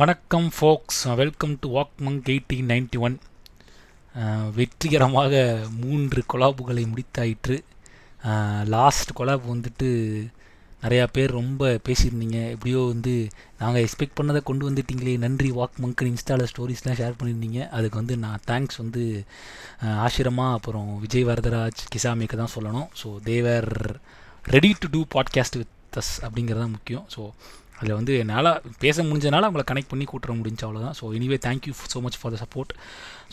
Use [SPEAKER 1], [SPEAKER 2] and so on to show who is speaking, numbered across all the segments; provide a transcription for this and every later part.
[SPEAKER 1] வணக்கம் folks welcome to walk monk eighteen ninety one வெற்றிகரமாக மூன்று கொலாபுகளை முடித்தாயிற்று. லாஸ்ட் கொலாப் வந்துட்டு நிறையா பேர் ரொம்ப பேசியிருந்தீங்க. எப்படியோ வந்து நாங்கள் எக்ஸ்பெக்ட் பண்ணதை கொண்டு வந்துட்டீங்களே. நன்றி வாக் மங்க்னு இன்ஸ்டாவில் ஸ்டோரிஸ்லாம் ஷேர் பண்ணியிருந்தீங்க. அதுக்கு வந்து நான் தேங்க்ஸ் வந்து ஆசிரமா அப்புறம் விஜய் வரதராஜ் கிசாமிக்கு தான் சொல்லணும். So they're ready to do podcast with us அப்படிங்கிறது தான் முக்கியம். ஸோ அதில் வந்து என்னால் பேச முடிஞ்சதுனால அவங்கள கனெக்ட் பண்ணி கூட்டுற முடிஞ்சு அவ்வளோதான் so anyway thank you so much for the support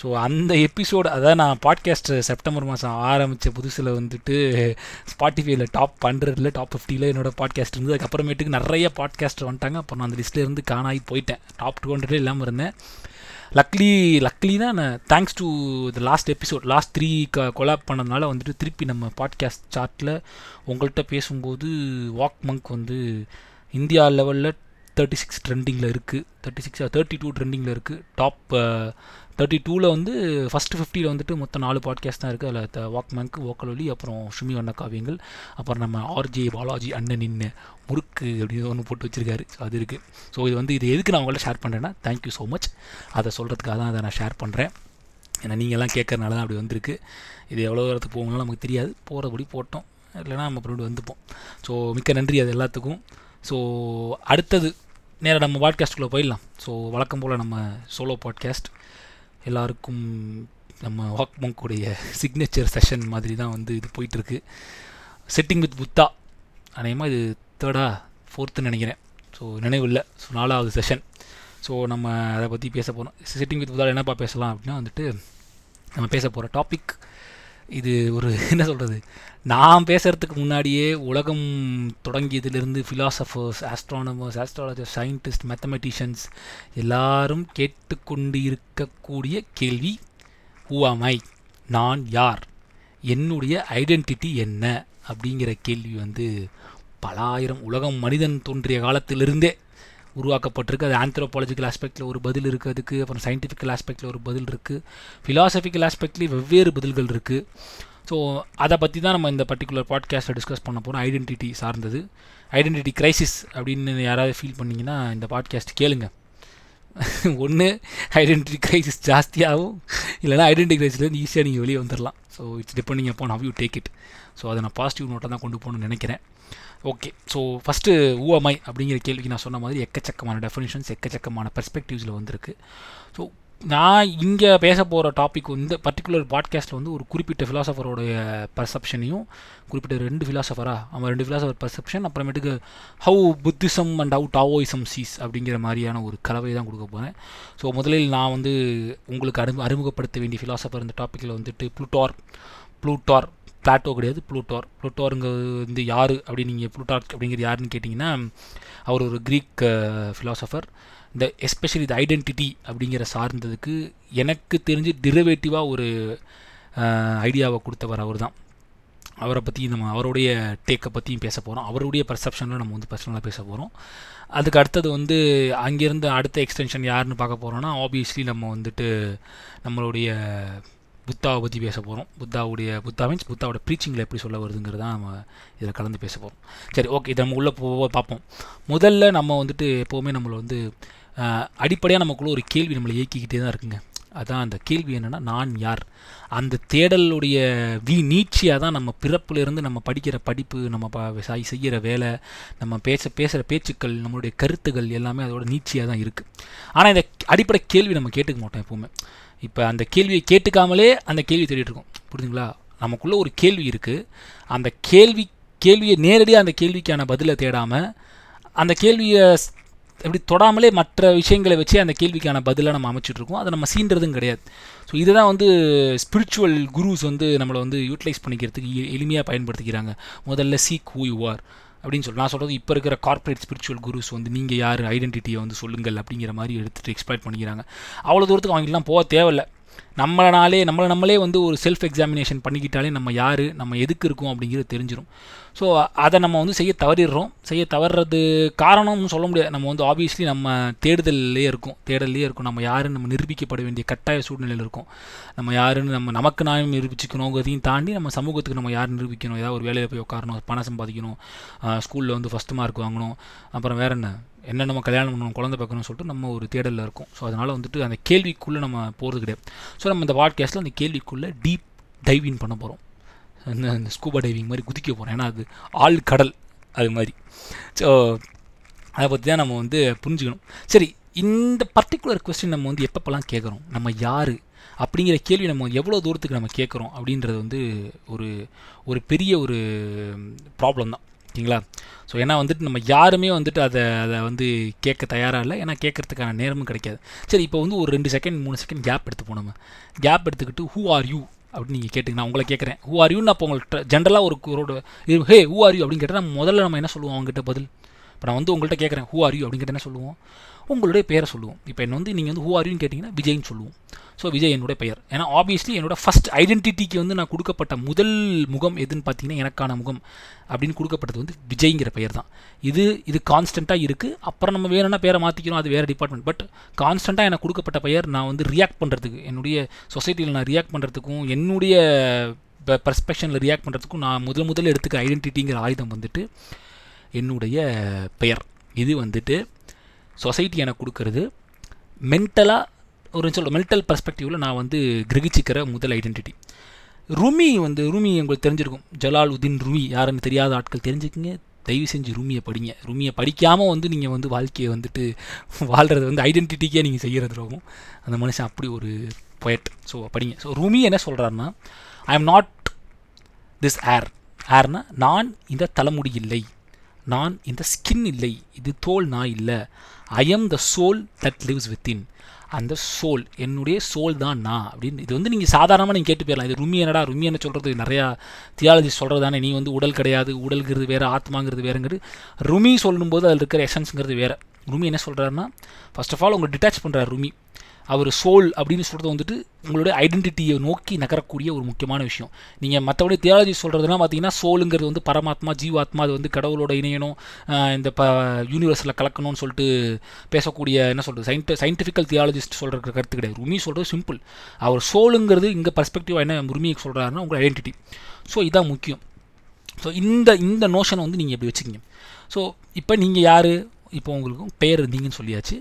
[SPEAKER 1] so அந்த எபிசோடு அதான் நான் பாட்காஸ்ட் செப்டம்பர் மாதம் ஆரம்பித்த புதுசில் வந்துட்டு ஸ்பாட்டிஃபைல டாப் ஹண்ட்ரடில் டாப் ஃபிஃப்டியில் என்னோட பாட்காஸ்ட் இருந்தது. அதுக்கப்புறமேட்டுக்கு நிறைய பாட்காஸ்ட் வந்துட்டாங்க. அப்போ நான் அந்த லிஸ்ட்லேருந்து காணாகி போயிட்டேன். டாப் டூ ஹண்ட்ரட்ல இல்லாமல் இருந்தேன். லக்லி லக்லி தான் நான் thanks to the last episode last three க கொலாப் பண்ணதுனால வந்துட்டு திருப்பி நம்ம பாட்காஸ்ட் சார்ட்டில் உங்கள்கிட்ட பேசும்போது வாக் மங்க் வந்து இந்தியா லெவலில் தேர்ட்டி சிக்ஸ் ட்ரெண்டிங்கில் இருக்குது தேர்ட்டி சிக்ஸ் தேர்ட்டி டூ ட்ரெண்டிங்கில் இருக்குது டாப் தேர்ட்டி டூவில் வந்து ஃபஸ்ட்டு ஃபிஃப்டியில் வந்துட்டு மொத்தம் நாலு பாட்காஸ்ட் தான் இருக்குது அதில் வாக் மேங்க் ஓக்கலொலி அப்புறம் ஷுமி வண்ண காவியங்கள் அப்புறம் நம்ம ஆர்ஜே பாலாஜி அண்ணனின் முறுக்கு அப்படின்னு ஒன்று போட்டு வச்சிருக்காரு. ஸோ அது இருக்குது ஸோ இது வந்து இது எதுக்கு நான் உங்கள்ட்ட ஷேர் பண்ணுறேன்னா தேங்க்யூ ஸோ மச் அதை சொல்கிறதுக்காக தான் அதை நான் ஷேர் பண்ணுறேன் ஏன்னா நீங்கள்லாம் கேட்கறனால தான் அப்படி வந்திருக்கு. இது எவ்வளோ தூரத்துக்கு போகணும்னு நமக்கு தெரியாது. போகிறபடி போட்டோம். இல்லைனா நம்ம அப்புறம் வந்துப்போம். ஸோ மிக்க நன்றி அது எல்லாத்துக்கும். ஸோ அடுத்தது நேராக நம்ம பாட்காஸ்ட்டுக்குள்ளே போயிடலாம். ஸோ வழக்கம் போல் நம்ம சோலோ பாட்காஸ்ட் எல்லாருக்கும் நம்ம வாக் மங்குடைய சிக்னேச்சர் செஷன் மாதிரி தான் வந்து இது போயிட்டுருக்கு. செட்டிங் வித் புத்தா அநேகமாக இது தேர்டா ஃபோர்த்துன்னு நினைக்கிறேன். ஸோ நினைவு இல்லை. ஸோ நாலாவது செஷன் ஸோ நம்ம அதை பற்றி பேச போகிறோம் செட்டிங் வித் புத்தா என்னப்பா பேசலாம் அப்படின்னா வந்துட்டு நம்ம பேச போகிற டாபிக் இது ஒரு என்ன சொல்கிறது நான் பேசுகிறதுக்கு முன்னாடியே உலகம் தொடங்கியதிலிருந்து philosophers astronomers astrologer scientist mathematicians எல்லாரும் கேட்டுக்கொண்டு இருக்கக்கூடிய கேள்வி ஹூவாமை நான் யார்? என்னுடைய ஐடென்டிட்டி என்ன? அப்படிங்கிற கேள்வி வந்து பல ஆயிரம் உலகம் மனிதன் தோன்றிய காலத்திலிருந்தே உருவாக்கப்பட்டிருக்கு. அது ஆந்த்ரோபாலஜிக்கல் ஆஸ்பெக்டில் ஒரு பதில் இருக்குது அதுக்கு அப்புறம் சயின்டிஃபிக்கல் ஆஸ்பெக்டில் ஒரு பதில் இருக்குது ஃபிலாசபிக்கல் ஆஸ்பெக்ட்லேயும் வெவ்வேறு பதில்கள் இருக்குது ஸோ அதை பற்றி தான் நம்ம இந்த பர்டிகுலர் பாட்காஸ்ட்டை டிஸ்கஸ் பண்ண போகிறோம் ஐடென்டிட்டி சார்ந்தது. ஐடென்டிட்டி கிரைசிஸ் அப்படின்னு யாராவது ஃபீல் பண்ணிங்கன்னா இந்த பாட்காஸ்ட் கேளுங்க. ஒன்று ஐடென்டிட்டி கிரைசிஸ் ஜாஸ்தியாகவும் இல்லைனா ஐடென்டிட்டி கிரைசிஸ்லேருந்து ஈஸியாக நீங்கள் வெளியே வந்துடலாம் so it's depending upon how you take it so அதை நான் பாசிட்டிவ் நோட்டாக தான் கொண்டு போகணும்னு நினைக்கிறேன். ஓகே ஸோ ஃபஸ்ட்டு ஊஎம்ஐ அப்படிங்கிற கேள்விக்கு நான் சொன்ன மாதிரி எக்கச்சக்கமான டெஃபினிஷன்ஸ் எக்கச்சக்கமான பெர்ஸ்பெக்டிவ்ஸில் வந்திருக்கு. ஸோ நான் இங்கே பேச போகிற டாபிக் இந்த பர்டிகுலர் பாட்காஸ்ட்டில் வந்து ஒரு குறிப்பிட்ட ஃபிலாசபரோடைய பர்செப்ஷனையும் குறிப்பிட்ட ரெண்டு ஃபிலாசபரா அவன் ரெண்டு ஃபிலாசபர் பர்செப்ஷன் அப்புறமேட்டுக்கு how Buddhism and how Taoism sees அப்படிங்கிற மாதிரியான ஒரு கலவை தான் கொடுக்க போகிறேன் ஸோ முதலில் நான் வந்து உங்களுக்கு அறிமு அறிமுகப்படுத்த வேண்டிய ஃபிலாசபர் இந்த டாப்பிக்கில் வந்துட்டு ப்ளூட்டார் ப்ளூட்டார் பிளாட்டோ கிடையாது ப்ளூட்டார் ப்ளூட்டாருங்க வந்து யார் அப்படின்னு நீங்கள் ப்ளூட்டார் அப்படிங்கிறது யாருன்னு கேட்டிங்கன்னா அவர் ஒரு க்ரீக் ஃபிலாசபர் இந்த எஸ்பெஷலி இந்த ஐடென்டிட்டி அப்படிங்கிற சார்ந்ததுக்கு எனக்கு தெரிஞ்சு டிரைவேட்டிவாக ஒரு ஐடியாவை கொடுத்தவர் அவர் தான் அவரை பற்றி நம்ம அவருடைய டேக்கை பற்றியும் பேச போகிறோம் அவருடைய பர்செப்ஷனில் நம்ம வந்து பர்சனலாக பேச போகிறோம் அதுக்கு அடுத்தது வந்து அங்கேருந்து அடுத்த எக்ஸ்டென்ஷன் யாருன்னு பார்க்க போகிறோன்னா ஆப்வியஸ்லி நம்ம வந்துட்டு நம்மளுடைய புத்தாவை பற்றி பேச போகிறோம் புத்தாவுடைய புத்தா மீன்ஸ் புத்தாவோட ப்ரீச்சிங்கில் எப்படி சொல்ல வருதுங்கிறத நம்ம இதில் கலந்து பேச போகிறோம் சரி ஓகே இதை நம்ம உள்ளே போக பார்ப்போம். முதல்ல நம்ம வந்துட்டு எப்போவுமே நம்மளை வந்து அடிப்படையாக நமக்குள்ள ஒரு கேள்வி நம்மளை இயக்கிக்கிட்டே தான் இருக்குங்க. அதான் அந்த கேள்வி என்னென்னா நான் யார்? அந்த தேடலுடைய வி நீட்சியாக தான் நம்ம பிறப்பிலிருந்து நம்ம படிக்கிற படிப்பு நம்ம ப செய்கிற வேலை நம்ம பேச பேசுகிற பேச்சுக்கள் நம்மளுடைய கருத்துக்கள் எல்லாமே அதோட நீட்சியாக தான் இருக்குது ஆனால் இந்த அடிப்படை கேள்வி நம்ம கேட்டுக்க மாட்டோம் எப்போவுமே. இப்போ அந்த கேள்வியை கேட்டுக்காமலே அந்த கேள்வி தேடிட்டுருக்கோம் புரியுதுங்களா நமக்குள்ளே ஒரு கேள்வி இருக்குது அந்த கேள்வி கேள்வியை நேரடியாக அந்த கேள்விக்கான பதிலை தேடாமல் அந்த கேள்வியை எப்படி தொடாமலே மற்ற விஷயங்களை வச்சு அந்த கேள்விக்கான பதிலை நம்ம அமைச்சிட்டு இருக்கோம் அதை நம்ம சீன்றதும் கிடையாது. ஸோ இதுதான் வந்து ஸ்பிரிச்சுவல் குருஸ் வந்து நம்மளை வந்து யூட்டிலைஸ் பண்ணிக்கிறதுக்கு எளிமையாக பயன்படுத்திக்கிறாங்க. முதல்ல சீக் ஹூ யூ ஆர் அப்படின்னு சொல்லி நான் சொல்கிறது இப்போ இருக்கிற கார்ப்பரேட் ஸ்பிரிச்சுவல் குருஸ் வந்து நீங்கள் யார் ஐடென்டிட்டியை வந்து சொல்லுங்கள் அப்படிங்கிற மாதிரி எடுத்துகிட்டு எக்ஸ்பிளைட் பண்ணிக்கிறாங்க. அவ்வளோ தூரத்துக்கு அவங்களுக்குலாம் போக தேவையில்ல. நம்மளனாலே நம்மளை நம்மளே வந்து ஒரு செல்ஃப் எக்ஸாமினேஷன் பண்ணிக்கிட்டாலே நம்ம யார் நம்ம எதுக்கு இருக்கோம் அப்படிங்கிறது தெரிஞ்சிடும் ஸோ அதை நம்ம வந்து செய்ய தவறிடுறோம். செய்ய தவறுறது காரணம்னு சொல்ல முடியாது. நம்ம வந்து ஆப்வியஸ்லி நம்ம தேடுதல்லே இருக்கும். தேடல்லே இருக்கும். நம்ம யாருன்னு நம்ம நிரூபிக்கப்பட வேண்டிய கட்டாய சூழ்நிலையில் இருக்கும். நம்ம யாருன்னு நம்ம நமக்கு நான் நிரூபிச்சுக்கணுங்கிறதையும் தாண்டி நம்ம சமூகத்துக்கு நம்ம யார் நிரூபிக்கணும்? ஏதாவது ஒரு வேலையில் போய் உட்காரணும். பணம் சம்பாதிக்கணும். ஸ்கூலில் வந்து ஃபஸ்ட்டு மார்க் வாங்கணும். அப்புறம் வேறு என்ன? என்ன நம்ம கல்யாணம் பண்ணணும் குழந்தை பார்க்கணும்னு சொல்லிட்டு நம்ம ஒரு தேடலில் இருக்கும். ஸோ அதனால் வந்துட்டு அந்த கேள்விக்குள்ளே நம்ம போகிறது கிடையாது. ஸோ நம்ம இந்த பாட்காஸ்ட்டில் அந்த கேள்விக்குள்ளே டீப் டைவிங் பண்ண போகிறோம் இந்த ஸ்கூபா டைவிங் மாதிரி குதிக்க போகிறோம் ஏன்னா அது ஆள் கடல் அது மாதிரி. ஸோ அதை பற்றி தான் நம்ம வந்து புரிஞ்சுக்கணும். சரி இந்த பர்டிகுலர் கொஸ்டின் நம்ம வந்து எப்பப்பெல்லாம் கேட்குறோம்? நம்ம யார்? அப்படிங்கிற கேள்வி நம்ம எவ்வளோ தூரத்துக்கு நம்ம கேட்குறோம்? அப்படின்றது வந்து ஒரு ஒரு பெரிய ஒரு ப்ராப்ளம் தான். ஓகேங்களா? ஸோ ஏன்னா வந்துட்டு நம்ம யாருமே வந்துட்டு அதை அதை வந்து கேட்க தயாராக இல்லை. ஏன்னா கேட்கறதுக்கான நேரமும் கிடைக்காது. சரி இப்போ வந்து ஒரு ரெண்டு செகண்ட் மூணு செகண்ட் கேப் எடுத்து போனோம் கேப் எடுத்துக்கிட்டு ஹூ ஆர் யூ அப்படின்னு நீங்கள் கேட்டுங்க நான் உங்களை கேட்குறேன் ஹூ ஆர் யூன்னு அப்போ உங்கள்கிட்ட ஜென்ரலாக ஒரு ஒரு ஹே ஹூ ஆர் யூ அப்படின்னு கேட்டால் நம்ம முதல்ல நம்ம என்ன சொல்லுவோம் அவங்ககிட்ட பதில்? இப்போ நான் வந்து உங்கள்கிட்ட கேட்குறேன் ஹூ ஆர் யூ அப்படின்னு கேட்டால் என்ன சொல்லுவோம்? உங்களுடைய பேரை சொல்லுவோம். இப்போ என்ன வந்து நீங்கள் வந்து ஹூ ஆர் யூன்னு கேட்டிங்கன்னா விஜய்னு சொல்லுவோம். ஸோ விஜய் என்னுடைய பெயர். ஏன்னா ஆப்வியஸ்லி என்னோட ஃபஸ்ட் ஐடென்டிட்டிக்கு வந்து நான் கொடுக்கப்பட்ட முதல் முகம் எதுன்னு பார்த்தீங்கன்னா எனக்கான முகம் அப்படின்னு கொடுக்கப்பட்டது வந்து விஜய்ங்கிற பெயர் தான். இது இது கான்ஸ்டண்ட்டாக இருக்குது அப்புறம் நம்ம வேணும்னா பேரை மாற்றிக்கிறோம் அது வேறு டிபார்ட்மெண்ட் பட் கான்ஸ்டண்ட்டாக எனக்கு கொடுக்கப்பட்ட பெயர் நான் வந்து ரியாக்ட் பண்ணுறதுக்கு என்னுடைய சொசைட்டியில் நான் ரியாக்ட் பண்ணுறதுக்கும் என்னுடைய பர்ஸ்பெக்ஷனில் ரியாக்ட் பண்ணுறதுக்கும் நான் முதல் முதல்ல எடுத்துக்க ஐடென்டிட்டிங்கிற ஆயுதம் வந்துட்டு என்னுடைய பெயர். இது வந்துட்டு சொசைட்டி எனக்கு கொடுக்கறது. மென்டலாக ஒரு சொல்ல மென்டல் பர்ஸ்பெக்டிவில் நான் வந்து கிரகிச்சிக்கிற முதல் ஐடென்டிட்டி ருமி வந்து ருமி உங்களுக்கு தெரிஞ்சிருக்கும். ஜலால் உதீன் ருமி. யாருன்னு தெரியாத ஆட்கள் தெரிஞ்சுக்கங்க. தயவு செஞ்சு ரூமியை படிங்க. ரூமியை படிக்காமல் வந்து நீங்கள் வந்து வாழ்க்கையை வந்துட்டு வாழ்கிறது வந்து ஐடென்டிட்டிக்கே நீங்கள் செய்கிறது இருக்கும் அந்த மனுஷன் அப்படி ஒரு பொயட் ஸோ படிங்க. ஸோ ரூமி என்ன சொல்கிறாருன்னா I am not this hair ஏர்னா நான் இந்த தலைமுடி இல்லை. நான் இந்த ஸ்கின் இல்லை. இது தோல் நான் இல்லை. I am the soul that lives within அந்த சோல் என்னுடைய சோல் தான் நான் அப்படின்னு. இது வந்து நீங்கள் சாதாரணமாக நீங்கள் கேட்டு போயிடலாம் இது ருமி என்னடா ருமி என்ன சொல்கிறது நிறையா தியாலஜி சொல்கிறது தானே. நீ வந்து உடல் கிடையாது உடல்கிறது வேறு ஆத்மாங்கிறது வேறுங்கிறது. ருமி சொல்லும்போது அதில் இருக்கிற எசன்ஸுங்கிறது வேறு. ருமி என்ன சொல்கிறாருன்னா ஃபஸ்ட் ஆஃப் ஆல் உங்களை டிட்டாச் பண்ணுறாரு ருமி. அவர் சோல் அப்படின்னு சொல்கிறது வந்துட்டு உங்களுடைய ஐடென்டிட்டியை நோக்கி நகரக்கூடிய ஒரு முக்கியமான விஷயம். நீங்கள் மற்றபடி தியாலஜி சொல்கிறதுனா பார்த்தீங்கன்னா சோலுங்கிறது வந்து பரமாத்மா ஜீவாத்மா அது வந்து கடவுளோட இணையணும் இந்த ப யூனிவர்ஸில் கலக்கணும்னு சொல்லிட்டு பேசக்கூடிய என்ன சொல்கிறது சயின்டி சயின்டிஃபிக்கல் தியாலஜிஸ்ட் சொல்கிற கருத்து கிடையாது. ருமி சொல்கிறது சிம்பிள் அவர் சோலுங்கிறது இங்கே பர்ஸ்பெக்டிவ் என்ன ருமியை சொல்கிறாருன்னா உங்கள் ஐடென்டிட்டி ஸோ இதான் முக்கியம். ஸோ இந்த இந்த நோஷனை வந்து நீங்கள் எப்படி வச்சுக்கிங்க. ஸோ இப்போ நீங்கள் யார்? இப்போ உங்களுக்கு பெயர் இருந்தீங்கன்னு சொல்லியாச்சு.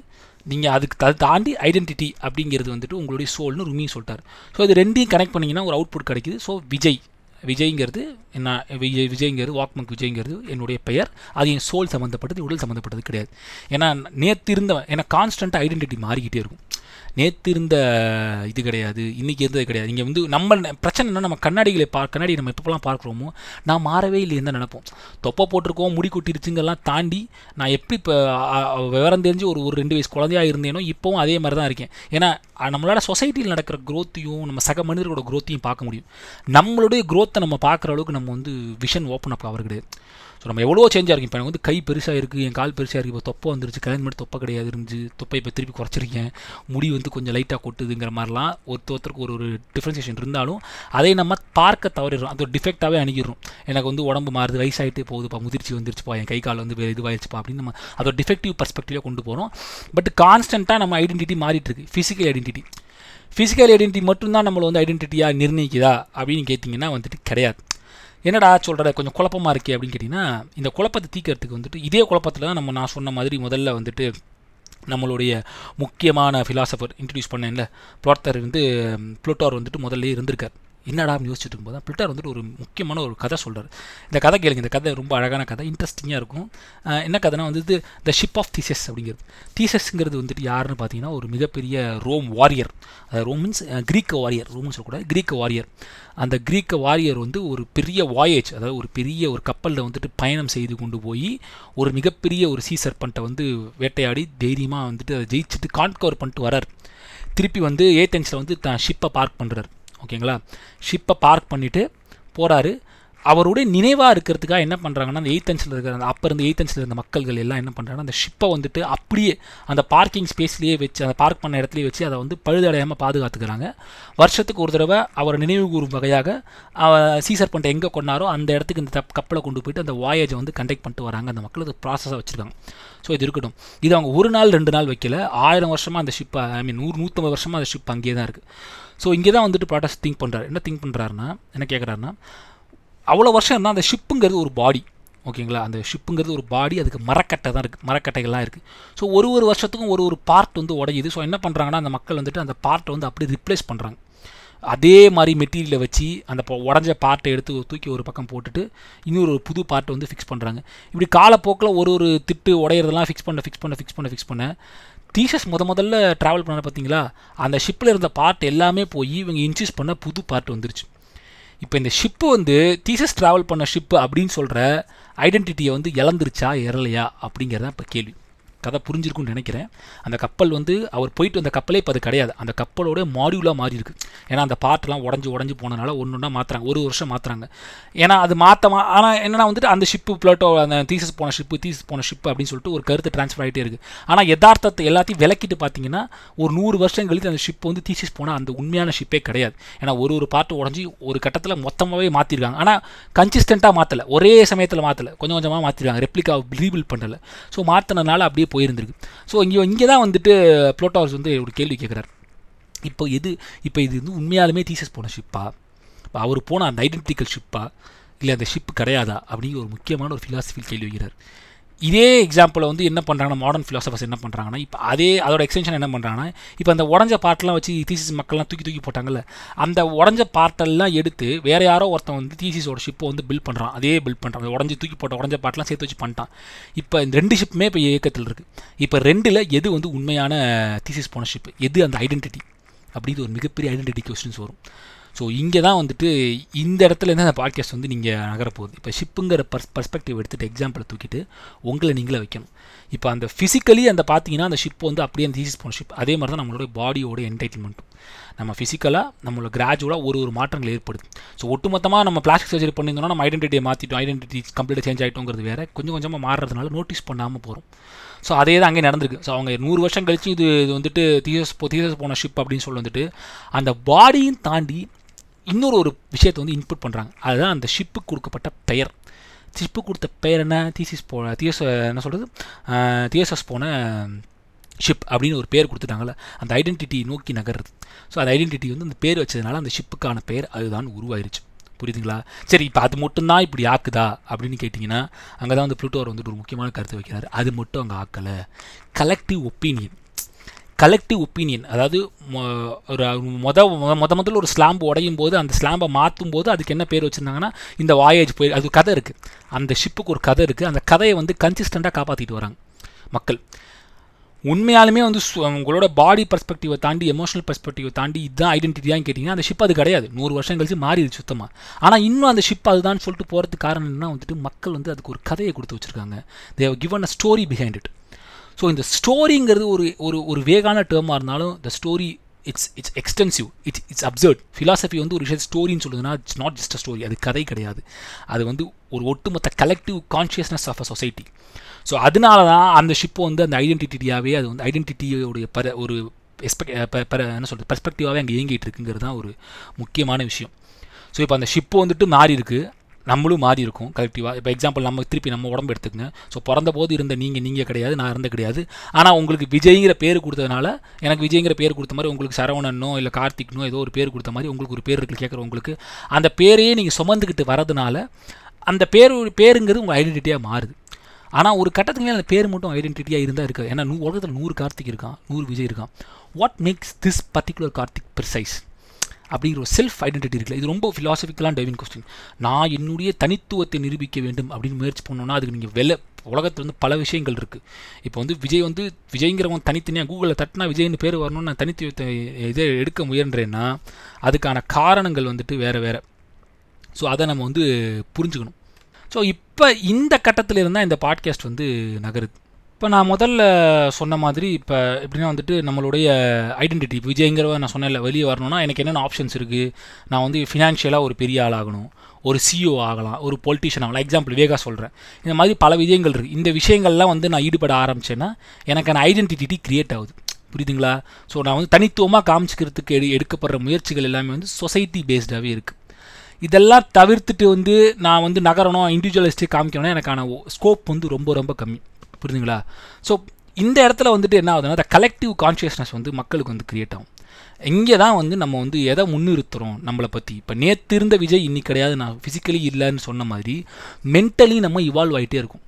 [SPEAKER 1] நீங்கள் அதுக்கு அதை தாண்டி ஐடென்டிட்டி அப்படிங்கிறது வந்துட்டு உங்களுடைய சோல்னு ருமி சொல்லிட்டார். ஸோ இது ரெண்டையும் கனெக்ட் பண்ணிங்கன்னா ஒரு அவுட்புட் கிடைக்குது. ஸோ விஜய் விஜய்ங்கிறது என்ன விஜய் விஜய்ங்கிறது வாக்மக் விஜய்ங்கிறது என்னுடைய பெயர். அது என் சோல் சம்மந்தப்பட்டது உடல் சம்மந்தப்பட்டது கிடையாது. ஏன்னா நேற்று இருந்தவன் ஏன்னா கான்ஸ்டண்ட்டாக ஐடென்டிட்டி மாறிக்கிட்டே இருக்கும். நேற்று இருந்த இது கிடையாது இன்றைக்கி இருந்தது கிடையாது. இங்கே வந்து நம்ம பிரச்சனை என்ன நம்ம கண்ணாடிகளை பா கண்ணாடி நம்ம எப்போலாம் பார்க்குறோமோ நான் மாறவே இல்லைன்னு தான் நினைப்போம். தொப்பை போட்டிருக்கோம் முடி கொட்டிருச்சுங்கெல்லாம் தாண்டி நான் எப்படி இப்போ விவரம் தெரிஞ்சு ஒரு ஒரு ரெண்டு வயசு குழந்தையாக இருந்தேனோ இப்போவும் அதே மாதிரி தான் இருக்கேன். ஏன்னா நம்மளால் சொசைட்டியில் நடக்கிற க்ரோத்தையும் நம்ம சக மனிதர்களோட க்ரோத்தையும் பார்க்க முடியும். நம்மளுடைய க்ரோத்தை நம்ம பார்க்குற அளவுக்கு நம்ம வந்து விஷன் ஓப்பன் அப் அவர் கிடையாது. ஸோ நம்ம எவ்வளோ சேஞ்சாக இருக்கும். இப்போ எனக்கு வந்து கை பெருசாக இருக்குது என் கால் பெருசாக இருக்குது இப்போ தொப்பை வந்துருச்சு. கல்யாணம் மட்டும் தொப்பை கிடையாது இருந்துச்சு. தொப்பை இப்போ திருப்பி குறைச்சிருக்கேன். முடி வந்து கொஞ்சம் லைட்டாக கொட்டுதுங்கிற மாதிரிலாம் ஒருத்த ஒருத்தருக்கு ஒரு ஒரு டிஃப்ரென்சேஷன் இருந்தாலும் அதை நம்ம பார்க்க தவறிடுறோம். அது ஒரு டிஃபெக்டாகவே அணுகிடுறோம். எனக்கு வந்து உடம்பு மாறுது வயசாகிட்டு போகுதுப்பா முதிர்ச்சி வந்துருச்சுப்பா என் கை கால் வந்து வேறு இதுவாகிடுச்சுப்பா அப்படின்னு நம்ம அதோட டிஃபெக்டிவ் பர்ஸ்பெக்டிவாக கொண்டு போகிறோம் பட் கான்ஸ்டண்ட்டாக நம்ம ஐடென்டிட்டி மாறிட்டு இருக்கு. ஃபிசிக்கல் ஐடென்டிட்டி ஃபிசிக்கல் ஐடென்டிட்டி மட்டும்தான் நம்மளை வந்து ஐடென்டிட்டியாக நிர்ணயிக்குதா அப்படின்னு கேட்டிங்கன்னா வந்துட்டு கிடையாது. என்னடா சொல்கிற கொஞ்சம் குழப்பமாக இருக்கே அப்படின்னு கேட்டிங்கன்னா இந்த குழப்பத்தை தீக்கிறதுக்கு வந்துட்டு இதே குழப்பத்தில் தான் நம்ம நான் சொன்ன மாதிரி முதல்ல வந்துட்டு நம்மளுடைய முக்கியமான ஃபிலாசபர் இன்ட்ரடியூஸ் பண்ணேன்ல ப்ளோட்டர் வந்து ப்ளூட்டோர் வந்துட்டு முதல்ல இருந்திருக்கார். என்னடான்னு யோசிச்சுட்டு இருக்கும்போது தான் பில்டர் வந்துட்டு ஒரு முக்கியமான ஒரு கதை சொல்கிறார் இந்த கதை கேளுங்க இந்த கதை ரொம்ப அழகான கதை இன்ட்ரெஸ்டிங்காக இருக்கும். என்ன கதைனா வந்துட்டு த ஷிப் ஆஃப் தீசஸ் அப்படிங்கிறது. தீசஸ்ங்கிறது வந்துட்டு யாருன்னு பார்த்தீங்கன்னா ஒரு மிகப்பெரிய ரோம் வாரியர் ரோம் மீன்ஸ் கிரீக்க வாரியர் ரோம்னு சொல்லக்கூடாது கிரீக்க வாரியர் அந்த கிரீக்க வாரியர் வந்து ஒரு பெரிய வாயேஜ் அதாவது ஒரு பெரிய ஒரு கப்பலில் வந்துட்டு பயணம் செய்து கொண்டு போய் ஒரு மிகப்பெரிய ஒரு சீ சர்பண்ட்டை வந்து வேட்டையாடி தைரியமாக வந்துட்டு அதை ஜெயிச்சுட்டு கான்கவர் பண்ணிட்டு வரார் திருப்பி வந்து ஏத்தன்ஸில் வந்து தான் ஷிப்பை பார்க் பண்ணுறாரு ஓகேங்களா? ஷிப்பை பார்க் பண்ணிவிட்டு போகிறாரு அவருடைய நினைவாக இருக்கிறதுக்காக என்ன பண்ணுறாங்கன்னா அந்த எயித் அஞ்சில் இருக்கிற அந்த அப்போ இருந்து எயித்தன்ஸில் இருந்த மக்கள்கள் எல்லாம் என்ன பண்ணுறாங்கன்னா அந்த ஷிப்பை வந்துட்டு அப்படியே அந்த பார்க்கிங் ஸ்பேஸ்லேயே வச்சு அந்த பார்க் பண்ண இடத்துலையே வச்சு அதை வந்து பழுதடையாமல் பாதுகாத்துக்கிறாங்க. வருஷத்துக்கு ஒரு தடவை அவர் நினைவு கூறும் வகையாக சீசர் பண்ணிட்டு எங்கே கொண்டாரோ அந்த இடத்துக்கு இந்த தப் கப்பலை கொண்டு போயிட்டு அந்த வாயேஜை வந்து கண்டக்ட் பண்ணிட்டு வராங்க. அந்த மக்கள் அது ப்ராசஸாக வச்சுருக்காங்க. ஸோ இது இருக்கட்டும். இது அவங்க ஒரு நாள் ரெண்டு நாள் வைக்கல. ஆயிரம் வருஷமாக அந்த ஷிப் ஐ மீன் நூறு நூற்றம்பது வருஷமாக அந்த ஷிப் அங்கேயே தான் இருக்குது ஸோ இங்கே தான் வந்துட்டு ப்ராடக்ட்ஸ் திங்க் பண்ணுறாரு என்ன திங்க் பண்ணுறாருன்னா என்ன கேட்குறாருன்னா அவ்வளோ வருஷம் இருந்தால் அந்த ஷிப்புங்கிறது ஒரு பாடி ஓகேங்களா? அந்த ஷிப்புங்கிறது ஒரு பாடி அதுக்கு மரக்கட்டை தான் இருக்குது மரக்கட்டைகள்லாம் இருக்குது ஸோ ஒரு ஒரு வருஷத்துக்கும் ஒரு ஒரு பார்ட் வந்து உடையுது. ஸோ என்ன பண்ணுறாங்கன்னா அந்த மக்கள் வந்துட்டு அந்த பார்ட்டை வந்து அப்படியே ரிப்ளேஸ் பண்ணுறாங்க அதே மாதிரி மெட்டீரியலை வச்சு அந்த உடஞ்ச பார்ட்டை எடுத்து தூக்கி ஒரு பக்கம் போட்டுட்டு இன்னொரு ஒரு புது பார்ட்டை வந்து ஃபிக்ஸ் பண்ணுறாங்க இப்படி காலப்போக்கில் ஒரு ஒரு திட்டு உடையிறதெல்லாம் ஃபிக்ஸ் பண்ண ஃபிக்ஸ் பண்ண ஃபிக்ஸ் பண்ண ஃபிக்ஸ் பண்ண டீசஸ் முத முதல்ல ட்ராவல் பண்ண பார்த்தீங்களா அந்த ஷிப்பில் இருந்த பார்ட் எல்லாமே போய் இவங்க இன்சூஸ் பண்ண புது பார்ட் வந்துருச்சு. இப்போ இந்த ஷிப்பு வந்து தீசஸ் ட்ராவல் பண்ண ஷிப்பு அப்படின்னு சொல்கிற ஐடென்டிட்டியை வந்து இழந்துருச்சா இறலையா அப்படிங்கிறதான் இப்போ கேள்வி. கதை புரிஞ்சிருக்கும்னு நினைக்கிறேன். அந்த கப்பல் வந்து அவர் போயிட்டு வந்த கப்பலே இப்போ அது கிடையாது. அந்த கப்பலோட மாடியூலாக மாறி இருக்கு. ஏன்னா அந்த பார்ட்லாம் உடஞ்சி உடஞ்சி போனனால ஒன்று ஒன்றா மாற்றுறாங்க ஒரு வருஷம் மாற்றுறாங்க ஏன்னா அது மாற்ற ஆனால் என்னென்னா வந்துட்டு அந்த ஷிப்பு பிளட்டோ அந்த தீசஸ் போன ஷிப்பு தீசஸ் போன ஷிப்பு அப்படின்னு சொல்லிட்டு ஒரு கருத்து ட்ரான்ஸ்ஃபர் ஆகிட்டே இருக்குது ஆனால் யதார்த்தத்தை எல்லாத்தையும் விளக்கிட்டு பார்த்தீங்கன்னா ஒரு நூறு வருஷம் கழித்து அந்த ஷிப் வந்து தீசஸ் போனால் அந்த உண்மையான ஷிப்பே கிடையாது. ஏன்னா ஒரு ஒரு பாட்டு உடஞ்சி ஒரு கட்டத்தில் மொத்தமாகவே மாற்றிருக்காங்க ஆனால் கன்சிஸ்டண்ட்டாக மாற்றலை ஒரே சமயத்தில் மாற்றலை கொஞ்சம் கொஞ்சமாக மாற்றிருக்காங்க ரெப்ளிகா ரீபில் பண்ணலை. ஸோ மாற்றினனால அப்படியே போயிருந்திருக்கு. ஸோ இங்கே இங்கே தான் வந்துட்டு ப்ளோட்டார்ஸ் வந்து ஒரு கேள்வி கேட்குறாரு இப்போ எது இப்போ இது வந்து உண்மையாலுமே தீசஸ் போன ஷிப்பா இப்போ அவர் போன அந்த ஐடென்டிக்கல் ஷிப்பா இல்லை அந்த ஷிப் கிடையாதா? அப்படிங்கிற ஒரு முக்கியமான ஒரு ஃபிலாசபில் கேள்வி வைக்கிறார். இதே எக்ஸாம்பிளை வந்து என்ன பண்ணுறாங்கன்னா மாடர்ன் ஃபிலாசபர்ஸ் என்ன பண்ணுறாங்கன்னா இப்போ அதே அதோட எக்ஸ்டென்ஷன் என்ன பண்ணுறாங்கன்னா இப்போ அந்த உடஞ்ச பார்ட்லாம் வச்சு தீசிஸ் மக்கள்லாம் தூக்கி தூக்கி போட்டாங்கல்ல அந்த உடஞ்ச பார்ட்டெல்லாம் எடுத்து வேறு யாரோ ஒருத்தன் வந்து தீசிஸோட ஷிப்பை வந்து பில்ட் பண்ணுறான் அதே பில்ட் பண்ணுறான் அந்த உடஞ்சி தூக்கி போட்ட உடஞ்ச பார்ட்லாம் சேர்த்து வச்சு பண்ணிட்டான். இப்போ இந்த ரெண்டு ஷிப்புமே இப்போ இயக்கத்தில் இருக்குது இப்போ ரெண்டில் எது வந்து உண்மையான தீசிஸ் போன ஷிப் எது அந்த ஐடென்டிட்டி அப்படின்னு ஒரு மிகப்பெரிய ஐடென்டிட்டி கொஸ்டின்ஸ் வரும். ஸோ இங்கே தான் வந்துட்டு இந்த இடத்துலேருந்து அந்த பாட்காஸ்ட் வந்து நீங்கள் நகரப்போகுது. இப்போ ஷிப்புங்கிற பர்ஸ் பர்ஸ்பெக்டிவ் எடுத்துகிட்டு எக்ஸாம்பிளை தூக்கிட்டு உங்களை நீங்களே வைக்கணும். இப்போ அந்த ஃபிசிக்கலி அந்த பார்த்தீங்கன்னா அந்த ஷிப் வந்து அப்படியே அந்த தீசிஸ் போன ஷிப் அதே மாதிரி தான் நம்மளோட பாடியோட என்டைட்டில்மெண்ட்டும் நம்ம ஃபிசிக்கலாக நம்மளோட கிராஜுவலாக ஒரு ஒரு மாற்றங்கள் ஏற்படுது. ஸோ ஒட்டுமொத்தமாக நம்ம பிளாஸ்டிக் சர்ஜரி பண்ணியிருந்தோம்னா நம்ம ஐடென்டிட்டியை மாற்றிட்டோம் ஐடென்டிட்டி கம்ப்ளீட்டாக சேஞ்ச் ஆகிட்டோங்கிறது வேறு. கொஞ்சம் கொஞ்சமாக மாறுறதுனால நோட்டீஸ் பண்ணாமல் போகிறோம் ஸோ அதே தான் அங்கே நடந்திருக்கு. ஸோ அவங்க நூறு வருஷம் கழிச்சு இது இது வந்துட்டு தீசஸ் போ தீசஸ் போன ஷிப் அப்படின்னு சொல்லி வந்துட்டு அந்த பாடியும் தாண்டி இன்னொரு ஒரு விஷயத்தை வந்து இன்புட் பண்ணுறாங்க அதுதான் அந்த ஷிப்புக்கு கொடுக்கப்பட்ட பெயர். ஷிப்பு கொடுத்த பெயர் என்ன? தீசிஸ் போ தியோச என்ன சொல்கிறது தியசஸ் போன ஷிப் அப்படின்னு ஒரு பேர் கொடுத்துட்டாங்கல்ல. அந்த ஐடென்டிட்டி நோக்கி நகருது ஸோ அந்த ஐடென்டிட்டி வந்து அந்த பேர் வச்சதுனால அந்த ஷிப்புக்கான பெயர் அதுதான் உருவாயிருச்சு. புரியுதுங்களா? சரி இப்போ அது மட்டும்தான் இப்படி ஆக்குதா? அப்படின்னு கேட்டிங்கன்னா அங்கே தான் வந்து ப்ளூட்டோர் வந்துட்டு ஒரு முக்கியமான கருத்து வைக்கிறாரு. அது மட்டும் அங்கே ஆக்கலை. கலெக்டிவ் ஒப்பீனியன் கலெக்டிவ் ஒப்பீனியன் அதாவது ஒரு மொத மொத- முதல்ல ஒரு ஸ்லாம்பு உடையும் போது அந்த ஸ்லாம்பை மாற்றும் போது அதுக்கு என்ன பேர் வச்சுருந்தாங்கன்னா இந்த வாயேஜ் போய் அது கதை இருக்குது அந்த ஷிப்புக்கு ஒரு கதை இருக்குது அந்த கதையை வந்து கன்சிஸ்டண்ட்டாக காப்பாற்றிட்டு வராங்க மக்கள். உண்மையாலுமே வந்து சு- உங்களோட பாடி பர்ஸ்பெக்டிவை தாண்டி எமோஷனல் பர்ஸ்பெக்டிவை தாண்டி இதுதான் ஐடென்டிட்டியான்னு கேட்டிங்கன்னா அந்த ஷிப் அது கிடையாது. நூறு வருஷம் கழிச்சு மாறிடுச்சு சுத்தமாக ஆனால் இன்னும் அந்த ஷிப் அதுதான் சொல்லிட்டு போகிறதுக்கு காரணம் என்ன வந்துட்டு மக்கள் வந்து அதுக்கு ஒரு கதையை கொடுத்து வச்சுருக்காங்க. They've given a story behind it so இந்த ஸ்டோரிங்கிறது ஒரு ஒரு ஒரு வேகான டேர்மாக இருந்தாலும் the story it's it's extensive it's it's absurd philosophy வந்து ஒரு விஷயம் ஸ்டோரின்னு சொல்லுதுன்னா it's not just a story அது கதை கிடையாது. அது வந்து ஒரு ஒட்டுமொத்த collective consciousness of a society so அதனால தான் அந்த ஷிப்பை வந்து அந்த ஐடென்டிட்டியாகவே அது வந்து ஐடென்டிட்டியோடைய பர ஒரு எஸ்பெக்ட் என்ன சொல்கிறது பெர்ஸ்பெக்டிவாகவே அங்கே இயங்கிட்டு இருக்குங்கிறது தான் ஒரு முக்கியமான விஷயம். ஸோ இப்போ அந்த ஷிப்பு வந்துட்டு மாறி இருக்குது நம்மளும் மாறி இருக்கும் கலெக்டிவாக இப்போ எக்ஸாம்பிள் நம்ம திருப்பி நம்ம உடம்பு எடுத்துக்கங்க. ஸோ பிறந்த போது இருந்த நீங்கள் நீங்கள் கிடையாது நான் இருந்த கிடையாது. ஆனால் உங்களுக்கு விஜய்ங்கிற பேர் கொடுத்ததுனால எனக்கு விஜய்ங்கிற பேர் கொடுத்த மாதிரி உங்களுக்கு சரவணனோ இல்லை கார்த்திக்னோ ஏதோ ஒரு பேர் கொடுத்த மாதிரி உங்களுக்கு ஒரு பேர் இருக்கு கேட்குற உங்களுக்கு. அந்த பேரையே நீங்கள் சுமந்துக்கிட்டு வரதுனால அந்த பேர் பேருங்கிறது உங்கள் ஐடென்டிட்டியாக மாறுது. ஆனால் ஒரு கட்டத்துக்கு மேலே அந்த பேர் மட்டும் ஐடென்டிட்டியாக இருந்தால் இருக்காது. ஏன்னா நூ உலகத்தில் நூறு கார்த்திக் இருக்கான் நூறு விஜய் இருக்கான். What makes this particular Karthik precise அப்படிங்கிற ஒரு செல்ஃப் ஐடென்டிட்டி இருக்குல்ல இது ரொம்ப ஃபிலாசபிக்கலான டைவிங் கொஸ்டின் நான் என்னுடைய தனித்துவத்தை நிரூபிக்க வேண்டும் அப்படின்னு முயற்சி பண்ணோன்னா அதுக்கு நீங்கள் வெளில உலகத்தில் வந்து பல விஷயங்கள் இருக்குது இப்போ வந்து விஜய் வந்து விஜய்ங்கிறவன் தனித்தனியாக கூகுளில் தட்டினா விஜய்னு பேர் வரணும்னு நான் தனித்துவத்தை இதை எடுக்க முயன்றேன்னா அதுக்கான காரணங்கள் வந்துட்டு வேறு வேறு. ஸோ அதை நம்ம வந்து புரிஞ்சுக்கணும். ஸோ இப்போ இந்த கட்டத்தில் இருந்தால் இந்த பாட்காஸ்ட் வந்து நகருது. இப்போ நான் முதல்ல சொன்ன மாதிரி இப்போ எப்படின்னா வந்துட்டு நம்மளுடைய ஐடென்டிட்டி விஜய்ங்கிறவ நான் சொன்னேன்ல வெளியே வரணும்னா எனக்கு என்னென்ன ஆப்ஷன்ஸ் இருக்குது நான் வந்து ஃபினான்ஷியலாக ஒரு பெரிய ஆள் ஆகணும். ஒரு சிஓ ஆகலாம். ஒரு பொலிட்டிஷியன் ஆகலாம். எக்ஸாம்பிள் வேகா சொல்கிறேன் இந்த மாதிரி பல விஷயங்கள் இருக்குது இந்த விஷயங்கள்லாம் வந்து நான் ஈடுபட ஆரம்பித்தேன்னா எனக்கான ஐடென்டிட்டி க்ரியேட் ஆகுது. புரியுதுங்களா? ஸோ நான் வந்து தனித்துவமாக காமிச்சிக்கிறதுக்கு எடு எடுக்கப்படுற முயற்சிகள் எல்லாமே வந்து சொசைட்டி பேஸ்டாகவே இருக்குது இதெல்லாம் தவிர்த்துட்டு வந்து நான் வந்து நகரணும் இண்டிவிஜுவலிஸ்டிக் காமிக்கணும்னா எனக்கான ஸ்கோப் வந்து ரொம்ப ரொம்ப கம்மி. புரியுதுங்களா ஸோ இந்த இடத்துல வந்துட்டு என்ன ஆகுதுன்னா அந்த கலெக்டிவ் கான்ஷியஸ்னஸ் வந்து மக்களுக்கு வந்து கிரியேட் ஆகும். இங்கே தான் வந்து நம்ம வந்து எதை முன்னிறுத்துகிறோம் நம்மளை பற்றி இப்போ நேற்று இருந்த விஜய் இன்னி கிடையாது. நான் ஃபிசிக்கலி இல்லைன்னு சொன்ன மாதிரி மென்டலி நம்ம இவால்வ் ஆகிட்டே இருக்கும்.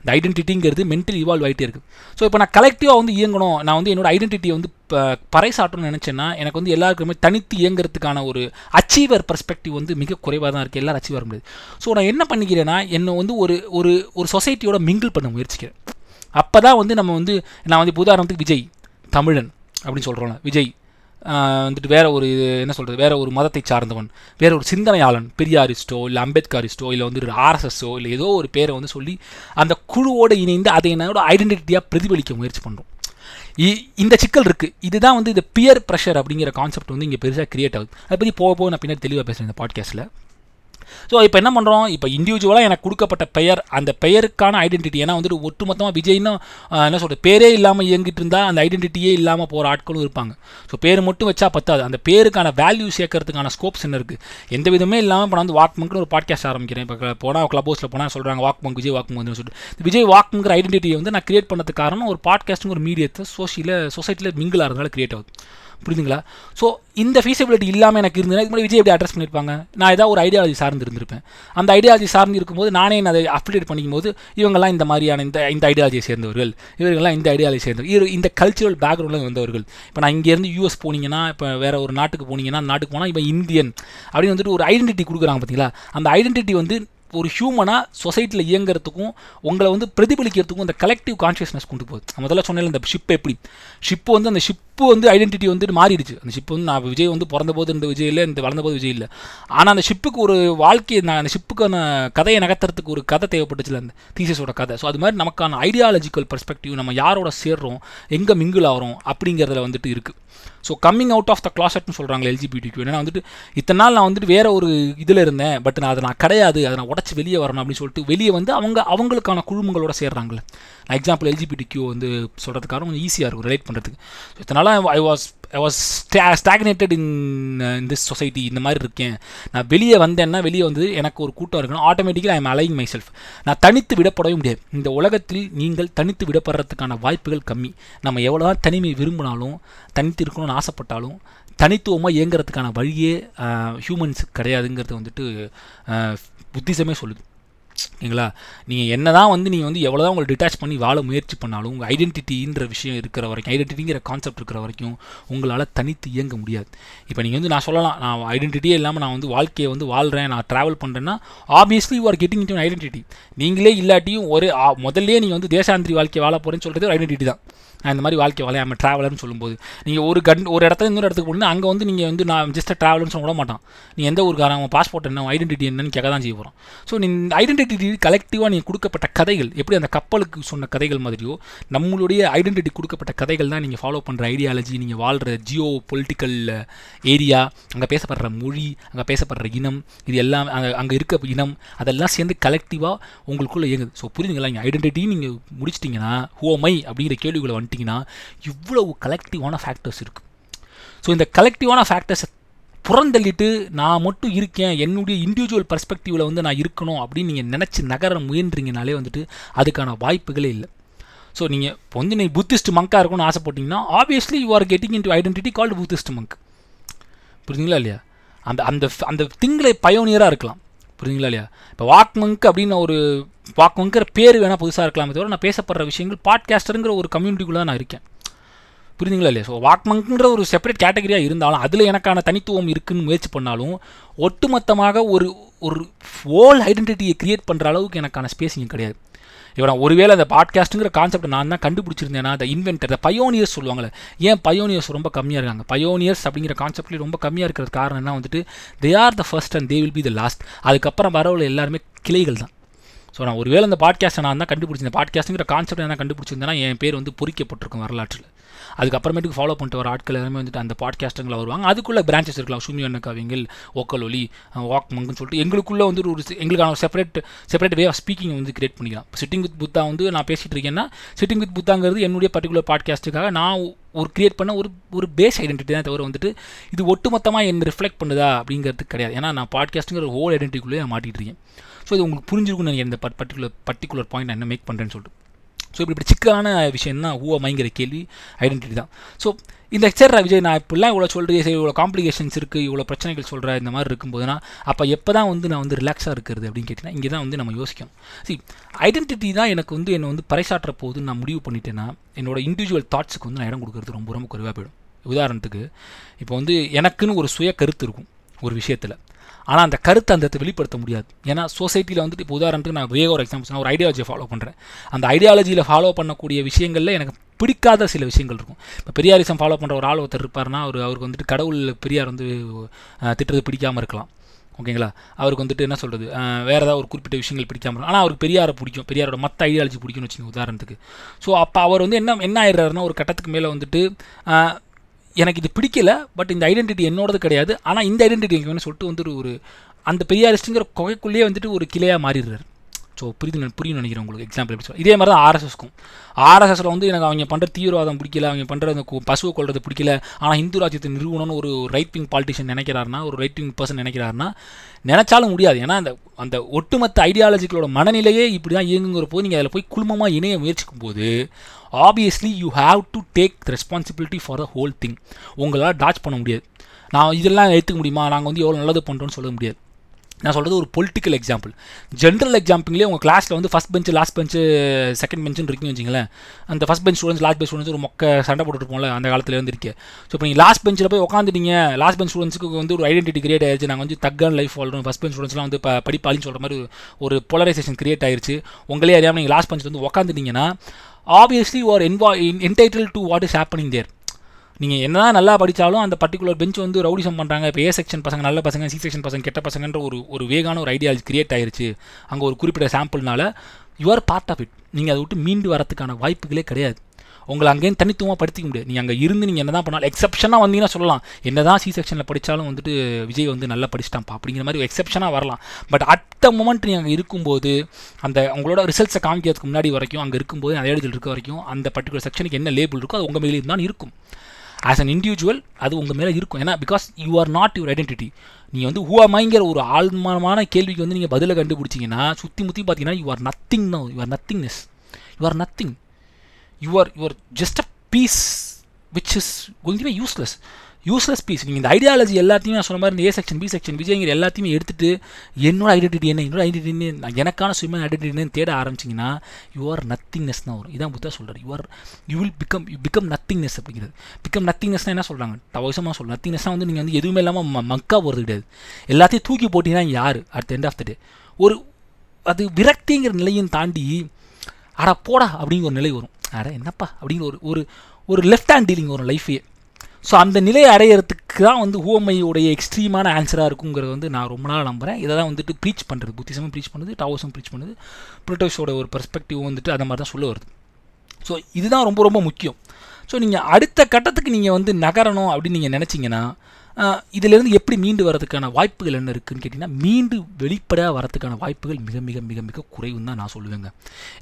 [SPEAKER 1] இந்த ஐடென்டிட்டிங்கிறது மென்டல் இவால்வ் ஆகிட்டே இருக்குது ஸோ இப்போ நான் கலெக்டிவாக வந்து இயங்கணும். நான் வந்து என்னோடய ஐடென்டிட்டியை வந்து இப்போ பறைசாட்டணும்னு நினச்சேன்னா எனக்கு வந்து எல்லாருக்குமே தனித்து இயங்குறதுக்கான ஒரு அச்சீவர் பர்ஸ்பெக்டிவ் வந்து மிக குறைவாக தான் இருக்குது எல்லாரும் அச்சீவ் வர முடியாது. ஸோ நான் என்ன பண்ணிக்கிறேன்னா என்னை வந்து ஒரு ஒரு ஒரு சொசைட்டியோட மிங்கிள் பண்ண முயற்சிக்கிறேன். அப்போ தான் வந்து நம்ம வந்து நான் வந்து இப்போ உதாரணத்துக்கு விஜய் தமிழன் அப்படின்னு சொல்கிறோம்ல விஜய் வந்துட்டு வேற ஒரு என்ன சொல்கிறது வேற ஒரு மதத்தை சார்ந்தவன் வேற ஒரு சிந்தனையாளன் பெரியாரிஸ்டோ இல்லை அம்பேத்கரிஸ்டோ இல்லை வந்து ஆர்எஸ்எஸ்ஸோ இல்லை ஏதோ ஒரு பேரை வந்து சொல்லி அந்த குழுவோடு இணைந்து அதை என்னோட ஐடென்டிட்டியாக பிரதிபலிக்க முயற்சி பண்ணுறோம் இந்த சிக்கல் இருக்குது இதுதான் வந்து இந்த பியர் ப்ரெஷர் அப்படிங்கிற கான்செப்ட் வந்து இங்கே பெருசாக கிரியேட் ஆகுது. அதை பற்றி போக போக நான் பின்னாடி தெளிவாக பேசுகிறேன் இந்த பாட்காஸ்ட்டில் ஸோ இப்போ என்ன பண்ணுறோம் இப்போ இண்டிவிஜுவலாக எனக்கு கொடுக்கப்பட்ட பெயர் அந்த பெயருக்கான ஐடென்டிட்டி ஏன்னா வந்துட்டு ஒட்டுமொத்தமாக விஜய்னு என்ன சொல்கிறது பேரே இல்லாமல் இயங்கிட்டு இருந்தால் அந்த ஐடென்டிட்டியே இல்லாமல் போகிற ஆட்களும் இருப்பாங்க. ஸோ பேர் மட்டும் வச்சா பத்தாது. அந்த பேருக்கான வேல்யூ சேர்க்கறதுக்கான ஸ்கோப்ஸ் என்ன இருக்குது எந்த விதமே இல்லாமல் இப்போ நான் வந்து வாக்மங்க்னு ஒரு பாட்காஸ்ட் ஆரம்பிக்கிறேன். இப்போ போனால் க்ளப் ஹவுஸில் போனால் சொல்கிறாங்க வாக்மங்க் விஜய் வாக்மங்க்னு சொல்லிட்டு. விஜய் வாக்மங்கிற ஐடென்டிட்டியை வந்து நான் கிரியேட் பண்ணதுக்கு காரணம் ஒரு பாட்காஸ்ட்டுங்க ஒரு மீடியத்தை சோஷியில் சொசைட்டியில் மிங்கிள் ஆகிறதுனால கிரியேட் ஆகுது. புரியுதுங்களா? ஸோ இந்த ஃபீஸபிலிட்டி இல்லாமல் எனக்கு இருந்ததுன்னா இதுக்கு விஜய் எப்படி அட்ரஸ் பண்ணியிருப்பாங்க நான் ஏதாவது ஒரு ஐடியாலஜி சார்ந்து இருந்திருப்பேன். அந்த ஐடியாலஜி சார்ந்து இருக்கும்போது நானே அதை அப்டேட் பண்ணிக்கும்போது இவங்கெல்லாம் இந்த மாதிரியான இந்த இந்த ஐடியாலஜியை சேர்ந்தவர்கள். இவர்கள்லாம் இந்த ஐடியாலஜி சேர்ந்தவர் இவர் இந்த கல்ச்சுரல் பேக்ரவுண்டில் வந்தவர்கள். இப்போ நான் இங்கேருந்து யூஎஸ் போனீங்கன்னா இப்போ வேறு ஒரு நாட்டுக்கு போனீங்கன்னா அந்த நாட்டுக்கு போனால் இப்போ இந்தியன் அப்படின்னு வந்துட்டு ஒரு ஐடென்டிட்டி கொடுக்குறாங்க பார்த்தீங்களா அந்த ஐடென்டிட்டி வந்து ஒரு ஹியூமனாக சொசைட்டியில் இயங்குறதுக்கும் உங்களை வந்து பிரதிபலிக்கிறதுக்கும் அந்த கலெக்டிவ் கான்ஷியஸ்னஸ் கொண்டு போகுது. முதல்ல சொன்னேன் இந்த ஷிப் எப்படி? ஷிப்பு வந்து அந்த ஷிப்பு வந்து ஐடென்டிட்டி வந்துட்டு மாறிடுச்சு. அந்த ஷிப்பு வந்து நான் விஜய் வந்து பிறந்த போது இந்த விஜய் இல்லை இந்த வளர்ந்த போது விஜய் இல்லை. ஆனால் அந்த ஷிப்புக்கு ஒரு வாழ்க்கையை நான் அந்த ஷிப்புக்கான கதையை நகர்த்துறதுக்கு ஒரு கதை தேவைப்பட்டுச்சுல அந்த தீசஸோட கதை. ஸோ அது மாதிரி நமக்கான ஐடியாலஜிக்கல் பர்ஸ்பெக்டிவ் நம்ம யாரோட சேர்றோம் எங்கே மிங்கிள் ஆகிறோம் அப்படிங்கிறதுல வந்துட்டு இருக்குது so coming out of the கிளாசட்னு சொல்கிறாங்க எல்ஜிபிடிக்கு ஏன்னா வந்துட்டு இத்தனை நாள் நான் வந்துட்டு வேறு ஒரு இதில் இருந்தேன் பட் நான் அதை நான் கிடையாது அதை நான் உடச்சி வெளியே வரணும் அப்படின்னு சொல்லிட்டு வெளியே வந்து அவங்க அவங்களுக்கான குழுமங்களோட சேர்றாங்களே நான் எக்ஸாம்பிள் எல்ஜிபிடி கியூ வந்து சொல்கிறதுக்காக கொஞ்சம் ஈஸியாக இருக்கும் ரிலேட் பண்ணுறதுக்கு ஸோ இதனால் I was I was stagnated in in this society இந்த மாதிரி இருக்கேன். நான் வெளியே வந்தேன்னா வெளியே வந்து எனக்கு ஒரு கூட்டம் இருக்கணும். Automatically I am align myself நான் தனித்து விடப்படவே முடியாது. இந்த உலகத்தில் நீங்கள் தனித்து விடப்படுறதுக்கான வாய்ப்புகள் கம்மி. நம்ம எவ்வளோ தான் தனிமை விரும்பினாலும் தனித்து இருக்கணும்னு ஆசைப்பட்டாலும் தனித்துவமாக இயங்குறதுக்கான வழியே ஹியூமன்ஸ் கிடையாதுங்கிறது வந்துட்டு புத்திசமே சொல்லுது. சரிங்களா நீங்கள் என்ன தான் வந்து நீங்கள் வந்து எவ்வளோ தான் உங்களை டிட்டாச் பண்ணி வாழ முயற்சி பண்ணாலும் உங்கள் ஐடென்டிட்டின்ற விஷயம் இருக்கிற வரைக்கும் ஐடென்டிட்டிங்கிற கான்செப்ட் இருக்கிற வரைக்கும் உங்களால் தனித்து இயங்க முடியாது. இப்போ நீங்கள் வந்து நான் சொல்லலாம் நான் ஐடென்டிட்டியே இல்லாமல் நான் வந்து வாழ்க்கையை வந்து வாழ்கிறேன் நான் ட்ராவல் பண்ணுறேன்னா obviously you are getting in identity நீங்களே இல்லாட்டியும் ஒரு முதல்லே நீங்கள் வந்து தேசாந்திரி வாழ்க்கையை வாழ போகிறேன்னு சொல்கிறது ஒரு ஐடென்டிட்டி தான். நான் இந்த மாதிரி வாழ்க்கை வளையாமல் ட்ராவலர்னு சொல்லும்போது நீங்கள் ஒரு கண் ஒரு இடத்துல இன்னொரு இடத்துக்கு போனீங்கன்னா அங்கே வந்து நீங்கள் வந்து நான் ஜஸ்ட் ட்ராவல்னு சொல்ல மாட்டான். நீ எந்த ஊருக்காரன் அவன் பாஸ்போர்ட் என்ன ஐடென்டிட்டி என்னன்னு கேட்க தான் செய்ய போகிறோம் ஸோ நீ ஐடென்டிட்டி கலெக்டிவாக நீங்கள் கொடுக்கப்பட்ட கதைகள் எப்படி அந்த கப்பலுக்கு சொன்ன கதைகள் மாதிரியோ நம்மளுடைய ஐடென்டிட்டி கொடுக்கப்பட்ட கதைகள் தான் நீங்கள் ஃபாலோ பண்ணுற ஐடியாலஜி நீங்கள் வாழ்கிற ஜியோ பொலிட்டிக்கல் ஏரியா அங்கே பேசப்படுற மொழி அங்கே பேசப்படுற இனம் இது எல்லாம் அங்கே அங்கே இருக்க இனம் அதெல்லாம் சேர்ந்து கலெக்டிவாக உங்களுக்குள்ளே இயங்குது. ஸோ புரியுதுங்களா நீங்கள் ஐடென்டிட்டி நீங்கள் முடிச்சிட்டிங்கன்னா ஹோமை அப்படிங்கிற கேள்விகளை வந்துட்டிங்கன்னா இவ்வளவு கலெக்டிவான ஃபேக்டர்ஸ் இருக்குது ஸோ இந்த கலெக்டிவான ஃபேக்டர்ஸை புறந்தள்ளிட்டு நான் மட்டும் இருக்கேன் என்னுடைய இண்டிவிஜுவல் பர்ஸ்பெக்டிவில் வந்து நான் இருக்கணும் அப்படின்னு நீங்கள் நினச்சி நகர முயன்றீங்கனாலே வந்துட்டு அதுக்கான வாய்ப்புகளே இல்லை. ஸோ நீங்கள் இப்போ வந்து நீ புத்திஸ்ட் மங்காக இருக்கணும்னு ஆசைப்பட்டீங்கன்னா obviously you are getting into identity called Buddhist monk புரியுதுங்களா இல்லையா? அந்த அந்த அந்த திங்களை பயோனியராக இருக்கலாம். புரியுதுங்களா இல்லையா? இப்போ வாக்மங்க் அப்படின்னு ஒரு வாக்மங்கிற பேர் வேணால் புதுசாக இருக்கலாமே தவிர நான் பேசப்படுற விஷயங்கள் பாட்காஸ்டருங்கிற ஒரு கம்யூனிட்டிக்குள்ளே தான் நான் இருக்கேன். புரியுதுங்களா இல்லையா? ஸோ வாக்மங்கிற ஒரு செப்பரேட் கேட்டகரியாக இருந்தாலும் அதில் எனக்கான தனித்துவம் இருக்குன்னு முயற்சி பண்ணாலும் ஒட்டுமொத்தமாக ஒரு ஒரு ஹோல் ஐடென்டிட்டியை க்ரியேட் பண்ணுற அளவுக்கு எனக்கான ஸ்பேஸ் இங்கே கிடையாது. இப்போ நான் ஒருவேளை அந்த பாட்காஸ்ட்டுங்கிற கான்செப்ட் நான் தான் கண்டுபிடிச்சிருந்தேன்னா அந்த இன்வென்டர் த பயோனியர்ஸ் சொல்லுவாங்கல்ல ஏன் பயோனியர்ஸ் ரொம்ப கம்மியாக இருக்காங்க? பயோனியர்ஸ் அப்படிங்கிற கான்செப்ட்லேயே ரொம்ப கம்மியாக இருக்கிறது காரணம் என்ன வந்துட்டு they are the first and they will be the last அதுக்கப்புறம் வரவுள்ள எல்லாருமே கிளைகள் தான். ஸோ நான் ஒருவேளை அந்த பாட்காஸ்ட்டை நான் தான் கண்டுபிடிச்சிருந்தேன் பாட்காஸ்ட்டுங்கிற கான்செப்ட் என்ன கண்டுபிடிச்சிருந்தேன்னா என் பேர் வந்து பொறிக்கப்பட்டிருக்கும் வரலாற்றில். அதுக்கப்புறமேட்டுக்கு ஃபாலோ பண்ணிட்டு வர ஆட்கள் எல்லாமே வந்துட்டு அந்த பாட்காஸ்ட்டுங்களை வருவாங்க. அதுக்குள்ளே பிரான்ச்சஸ் இருக்கலாம். சுமி அண்ண கவிங்கள் ஒக்கல் ஒலி வாக் மங்குன்னு சொல்லிட்டு எங்களுக்குள்ளே வந்து ஒரு எங்களுக்கான ஒரு separate separate way of speaking வந்து கிரியேட் பண்ணிக்கலாம். சிட்டிங் வித் புத்தா வந்து நான் பேசிகிட்டு இருக்கேன்னா சிட்டிங் வித் புத்தாங்கிறது என்னுடைய பர்டிகுலர் பாட்காஸ்ட்டுக்காக நான் ஒரு கிரியேட் பண்ண ஒரு ஒரு பேஸ் ஐடென்டிட்டி தான் தவிர வந்துட்டு இது ஒட்டுமொத்தமாக என்ன ரிஃப்ளெக்ட் பண்ணுதா அப்படிங்கிறது கிடையாது. ஏன்னா நான் பாட்காஸ்ட்டுங்கிற ஹோல் ஐடென்டிட்டிக்குள்ளே நான் மாட்டிகிட்டு இருக்கேன். ஸோ இது உங்களுக்கு புரிஞ்சிருக்கும்னு நினைக்கிறேன். இந்த பர்டிகுலர் பர்டிகுலர் பாயிண்ட் நான் என்ன மேக் பண்ணுறேன்னு சொல்லிட்டு. ஸோ இப்படி இப்படி சிக்கலான விஷயம் தான் ஊ கேள்வி ஐடென்டிட்டி தான். ஸோ இந்த சரி விஜய் நான் இப்படிலாம் இவ்வளோ சொல்கிறேன் சரி இவ்வளோ காம்ப்ளிகேஷன்ஸ் இருக்குது இவ்வளோ பிரச்சனைகள் சொல்கிற இந்த மாதிரி இருக்கும்போதுனா அப்போ எப்போ தான் வந்து நான் வந்து ரிலாக்ஸாக இருக்கிறது அப்படின்னு கேட்டிங்கன்னா இங்கே தான் வந்து நம்ம யோசிக்கணும். சி ஐடென்டிட்டி தான் எனக்கு வந்து என்னை வந்து பறைசாற்ற போகுதுன்னு நான் முடிவு பண்ணிட்டேன்னா என்னோட இண்டிவிஜுவல் தாட்ஸுக்கு வந்து நான் இடம் கொடுக்குறது ரொம்ப ரொம்ப குறைவாக போயிடும். உதாரணத்துக்கு இப்போ வந்து எனக்குன்னு ஒரு சுய கருத்து இருக்கும் ஒரு விஷயத்தில். ஆனால் அந்த கருத்தை அந்த இடத்தை வெளிப்படுத்த முடியாது. ஏன்னா சொசைட்டியில் வந்துட்டு இப்போ உதாரணத்துக்கு நான் வேக ஒரு எக்ஸாம்பிள் நான் ஒரு ஐடியாலஜியை ஃபாலோ பண்ணுறேன் அந்த ஐடியாலஜியில் ஃபாலோ பண்ணக்கூடிய விஷயங்களில் எனக்கு பிடிக்காத சில விஷயங்கள் இருக்கும். இப்போ பெரியாரிசம் ஃபாலோ பண்ணுற ஒரு ஆள் ஒருத்தர் இருப்பார்னா அவர் அவருக்கு வந்துட்டு கடவுள் பெரியார் வந்து திட்டுறது பிடிக்காமல் இருக்கலாம். ஓகேங்களா? அவருக்கு வந்துட்டு என்ன சொல்கிறது வேறு ஏதாவது ஒரு குறிப்பிட்ட விஷயங்கள் பிடிக்காமல் இருக்கும் ஆனால் அவருக்கு பெரியாரை பிடிக்கும். பெரியாரோட மற்ற ஐடியாலஜி பிடிக்கும்னு வச்சுக்கோங்க உதாரணத்துக்கு. ஸோ அப்போ அவர் வந்து என்ன என்ன ஆயிடுறாருன்னா ஒரு கட்டத்துக்கு மேலே வந்துட்டு எனக்கு இது பிடிக்கல பட் இந்த ஐடென்டிட்டி என்னோடது கிடையாது. ஆனால் இந்த ஐடென்டிட்டி எனக்கு சொல்லிட்டு வந்துட்டு ஒரு அந்த பெரியாரிஸ்ட்டுங்கிற கொகைக்குள்ளேயே வந்துட்டு ஒரு கிளையாக மாறிடுறாரு. ஸோ புரியுது புரியும் நினைக்கிறேன் உங்களுக்கு எக்ஸாம்பிள் எப்படி சொல்ல இதே மாதிரி தான் ஆர்எஸ்எஸ்க்கும். ஆர்எஸ்எஸில் வந்து எனக்கு அவங்க பண்ணுற தீவிரவாதம் பிடிக்கல அவங்க பண்ணுற அந்த பசுவை கொள்வது பிடிக்கல ஆனால் இந்து ராஜ்யத்தை நிறுவனம்னு ஒரு ரைட் விங் பாலிட்டிஷியன் நினைக்கிறாருன்னா ஒரு ரைட் விங் பர்சன் நினைக்கிறாருன்னா நினச்சாலும் முடியாது. ஏன்னா அந்த அந்த ஒட்டுமொத்த ஐடியாலஜிகளோட மனநிலையே இப்படி தான் இயங்குங்கிற போது நீங்கள் அதில் போய் குழுமமாக இணைய முயற்சிக்கும் போது obviously you have to take responsibility for the whole thing உங்களால் டாச் பண்ண முடியாது. நான் இதெல்லாம் ஏற்றுக்க முடியுமா? நாங்கள் வந்து எவ்வளோ நல்லது பண்ணுறோன்னு சொல்ல முடியாது. நான் சொல்கிறது ஒரு பொலிட்டிக்கல் எக்ஸாம்பிள் ஜென்ரல் எக்ஸாம்பிள்லேயே உங்கள் கிளாஸில் வந்து first bench last bench second பெஞ்சுன்னு இருக்குன்னு வச்சிங்களேன். அந்த first bench students last bench students ஒரு மொக்க சண்டை போட்டுருப்போம்ல அந்த காலத்தில் இருந்திருக்கு. ஸோ இப்போ நீங்கள் லாஸ்ட் பெஞ்சில் போய் உட்காந்துட்டீங்க லாஸ்ட் பெஞ்ச் ஸ்டூடெண்ட்ஸுக்கு வந்து ஒரு ஐடென்டிட்டி கிரியேட் ஆயிடுச்சு நாங்கள் வந்து தக்கான லைஃப் வாழ்றோம் ஃபஸ்ட் பெஞ்ச் ஸ்டூடெண்ட்ஸ்லாம் வந்து படிப்பாளின்னு சொல்கிற மாதிரி ஒரு போலரைசேஷன் கிரியேட் ஆயிடுச்சு உங்களே அறியாமல் நீங்கள் லாஸ்ட் பெஞ்சில் வந்து உட்காந்துட்டீங்கன்னா ஆப்வியஸ்லி ஒரு என்வா entitled to what is happening there நீங்கள் என்ன தான் நல்லா படித்தாலும் அந்த பர்டிகுலர் பெஞ்ச் வந்து ரவுடிசம் பண்ணுறாங்க இப்போ ஏ செக்ஷன் பசங்க நல்ல பசங்க சி செக்ஷன் பசங்க கெட்ட பசங்கன்ற ஒரு ஒரு வேகான ஒரு ஐடியாலஜி கிரியேட் ஆயிருச்சு. அங்கே ஒரு குறிப்பிட்ட சாம்பிள்னால யுவர் பார்ட் ஆஃப் இட் நீங்கள் அதை விட்டு மீண்டு வரதுக்கான வாய்ப்புகளே கிடையாது. உங்களை அங்கேயும் தனித்துவமாக படுத்திக்க முடியாது. நீங்கள் அங்கே இருந்து நீங்கள் என்ன தான் பண்ணாலும் எக்ஸப்ஷனாக வந்தீங்கன்னா சொல்லலாம். என்ன தான் சி செக்ஷனில் படித்தாலும் வந்துட்டு விஜய் வந்து நல்லா படிச்சிட்டான்ப்பா. அப்படிங்கிற மாதிரி எக்ஸப்ஷனாக வரலாம். பட் அட் த மூமெண்ட் நீங்கள் அங்கே இருக்கும்போது அந்த உங்களோட ரிசல்ட்ஸை காமிக்கிறதுக்கு முன்னாடி வரைக்கும் அங்கே இருக்கும்போது அந்த இடத்துல இருக்க வரைக்கும் அந்த பர்டிகுலர் செக்ஷனுக்கு என்ன லேபிள் இருக்கோ அது உங்கள் மேலே தான் இருக்கும். ஆஸ் அன் இண்டிவிஜுவல் அது உங்கள் மேலே இருக்கும். ஏன்னா because you are not your identity நீங்கள் வந்து ஹூஆமைங்கிற ஒரு ஆழ்மான கேள்விக்கு வந்து நீங்கள் பதிலை கண்டுபிடிச்சிங்கன்னா சுற்றி முற்றி பார்த்தீங்கன்னா you are nothing no you are nothingness you are nothing you are your just a piece which is going to be useless useless piece நீங்கள் இந்த ஐடியாலஜி எல்லாத்தையும் நான் சொன்ன மாதிரி இந்த ஏ செக்ஷன் பி செக்ஷன் விஜய்ங்கிற எல்லாத்தையுமே எடுத்துட்டு என்னோட ஐடென்டிட்டி என்ன என்னோட ஐடென்டிட்டி நான் எனக்கான சுயமான ஐடென்டிட்டின்னு தேட ஆரம்பிச்சிங்கன்னா யூ ஆர் நத்திங்னஸ் தான் வரும். இதான் புத்தா சொல்கிறார் you are you will become you become nothingness அப்படிங்கிறது. பிகம் நத்திங்னஸ்னால் என்ன சொல்கிறாங்க தவசமாக சொல்ல நத்திங்னஸ்னால் வந்து நீங்கள் வந்து எதுவுமே இல்லாமல் ம மக்கா போகிறது கிடையாது. எல்லாத்தையும் தூக்கி போட்டிங்கன்னா யார்? At end of the day ஒரு அது விரக்திங்கிற நிலையும் தாண்டி அடா போடா அப்படிங்கிற ஒரு நிலை வரும். அட என்னப்பா? அப்படிங்கிற ஒரு ஒரு ஒரு லெஃப்ட் ஹேண்ட் டீலிங் வரும் லைஃபே ஸோ அந்த நிலையை அடையிறதுக்கு தான் வந்து ஹூமையோடைய எக்ஸ்ட்ரீமான ஆன்சராக இருக்குங்கிறது வந்து நான் ரொம்ப நாள் நம்புகிறேன் இதை தான் வந்துட்டு ப்ரீச் பண்ணுறது புத்திசமும் ப்ரீச் பண்ணுது டாவோஸும் ப்ரீச் பண்ணுது. புரோட்டோஸோட ஒரு பெர்ஸ்பெக்டிவ் வந்துட்டு அந்த மாதிரி தான் சொல்ல வருது. ஸோ இதுதான் ரொம்ப ரொம்ப முக்கியம். ஸோ நீங்கள் அடுத்த கட்டத்துக்கு நீங்கள் வந்து நகரணும் அப்படின்னு நீங்கள் நினச்சிங்கன்னா இதிலிருந்து எப்படி மீண்டு வரதுக்கான வாய்ப்புகள் என்ன இருக்குதுன்னு கேட்டிங்கன்னா மீண்டு வெளிப்படையாக வரதுக்கான வாய்ப்புகள் மிக மிக மிக மிக குறைவுன்னு தான் நான் சொல்லுவேங்க.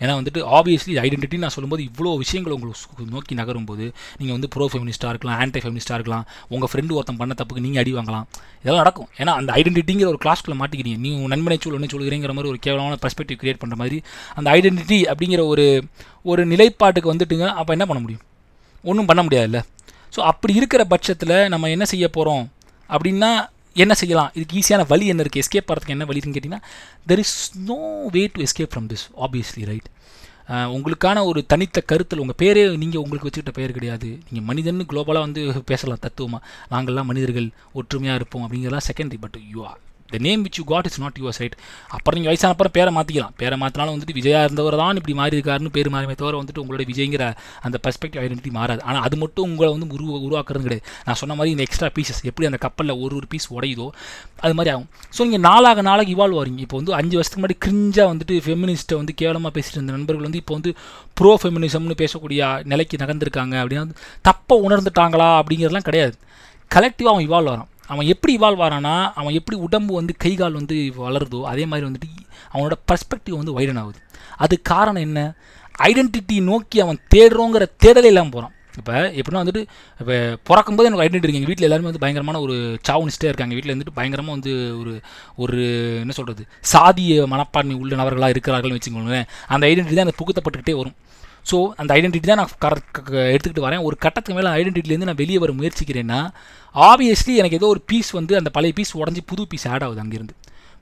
[SPEAKER 1] ஏன்னா வந்துட்டு ஆப்வியஸ்லி ஐடென்டிட்டி நான் சொல்லும்போது இவ்வளோ விஷயங்கள் உங்களுக்கு நோக்கி நகரும்போது நீங்கள் வந்து ப்ரோ ஃபெமினிஸ்ட்டாக இருக்கலாம் ஆன்டி ஃபெமினிஸ்ட்டாக இருக்கலாம் உங்கள் ஃப்ரெண்டு ஒருத்தன் பண்ண தப்புக்கு நீங்கள் அடி வாங்கலாம். இதெல்லாம் நடக்கும். ஏன்னா அந்த ஐடென்டிட்டிங்கிற ஒரு கிளாஸ்க்குள்ளே மாட்டிக்கிறீங்க. நீ உங்கள் நண்பனை சொல் ஒன்று சொல்கிறீங்கிற மாதிரி ஒரு கேவலமான பெர்ஸ்பெக்டிவ் கிரியேட் பண்ணுற மாதிரி அந்த ஐடென்டிட்டி அப்படிங்கிற ஒரு ஒரு நிலைப்பாட்டுக்கு வந்துட்டுங்க அப்போ என்ன பண்ண முடியும்? ஒன்றும் பண்ண முடியாதுல்ல. ஸோ அப்படி இருக்கிற பட்சத்தில் நம்ம என்ன செய்ய போகிறோம் அப்படின்னா என்ன செய்யலாம்? இதுக்கு ஈஸியான வழி என்ன இருக்குது எஸ்கேப் பண்ணுறதுக்கு என்ன வழின்னு கேட்டிங்கன்னா there is no way to escape from this obviously right உங்களுக்கான ஒரு தனித்த கருத்தில் உங்கள் பேரே நீங்கள் உங்களுக்கு வச்சுக்கிட்ட பேர் கிடையாது. நீங்கள் மனிதன் குளோபலாக வந்து பேசலாம் தத்துவமாக நாங்கள்லாம் மனிதர்கள் ஒற்றுமையாக இருப்போம் அப்படிங்கிறலாம் secondary but you are the name which you got is not your right அப்புறம் நீங்கள் வயசான அப்புறம் பேரை மாற்றிக்கலாம் பேரை மாற்றினாலும் வந்துட்டு விஜயா இருந்தவர் தான் இப்படி மாறி இருக்காருன்னு பேர் மாறிமே தவிர வந்துட்டு உங்களோட விஜய்ங்கிற அந்த பெர்ஸ்பெக்டிவ் ஐடென்டிட்டி மாறாது. ஆனால் அது மட்டும் உங்களை வந்து உருவ உருவாக்குறது கிடையாது. நான் சொன்ன மாதிரி இந்த எக்ஸ்ட்ரா பீசஸ் எப்படி அந்த கப்பலில் ஒரு ஒரு பீஸ் உடையுதோ அது மாதிரி ஆகும். ஸோ நீங்கள் நாளாக நாளாக இவால்வ் ஆகிறீங்க இப்போ வந்து அஞ்சு வருஷத்துக்கு முன்னாடி கிரிஞ்சாக வந்துட்டு ஃபெமினிஸ்ட்டை வந்து கேவலமாக பேசிட்டு இருந்த நண்பர்கள் வந்து இப்போ வந்து ப்ரோ ஃபெமினிசம்னு பேசக்கூடிய நிலைக்கு நகர்ந்துருக்காங்க அப்படின்னா தப்பை உணர்ந்துட்டாங்களா அப்படிங்கிறதுலாம் கிடையாது. கலெக்டிவாக அவன் இவால்வ் வரான் அவன் எப்படி இவால்வ் ஆறானா அவன் எப்படி உடம்பு வந்து கை கால் வந்து வளருதோ அதே மாதிரி வந்துட்டு அவனோட பர்ஸ்பெக்டிவ் வந்து வைடன் ஆகுது. அது காரணம் என்ன? ஐடென்டிட்டி நோக்கி அவன் தேடுறோங்கிற தேடலே இல்லாமல் போகிறான் இப்போ எப்படின்னா வந்துட்டு இப்போ பிறக்கும்போது எனக்கு ஐடென்டி இருக்கு. எங்கள் வீட்டில் எல்லாருமே வந்து பயங்கரமான ஒரு சாவுனிஸ்டே இருக்காங்க. வீட்டில் வந்துட்டு பயங்கரமாக வந்து ஒரு ஒரு என்ன சொல்கிறது சாதிய மனப்பான்மை உள்ள நபர்களாக இருக்கிறார்கள்னு வச்சுக்கோங்களேன். அந்த ஐடென்டிட்டி தான் எனக்கு புகுத்தப்பட்டுக்கிட்டே வரும். ஸோ அந்த ஐடென்டிட்டி தான் நான் கர எடுத்துக்கிட்டு வரேன். ஒரு கட்டத்துக்கு மேலே ஐடென்டிட்டிலேருந்து நான் வெளியே வர முயற்சிக்கிறேன்னா ஆப்வியஸ்லி எனக்கு ஏதோ ஒரு பீஸ் வந்து அந்த பழைய பீஸ் உடஞ்சி புது பீஸ் ஆட் ஆகுது அங்கேருந்து.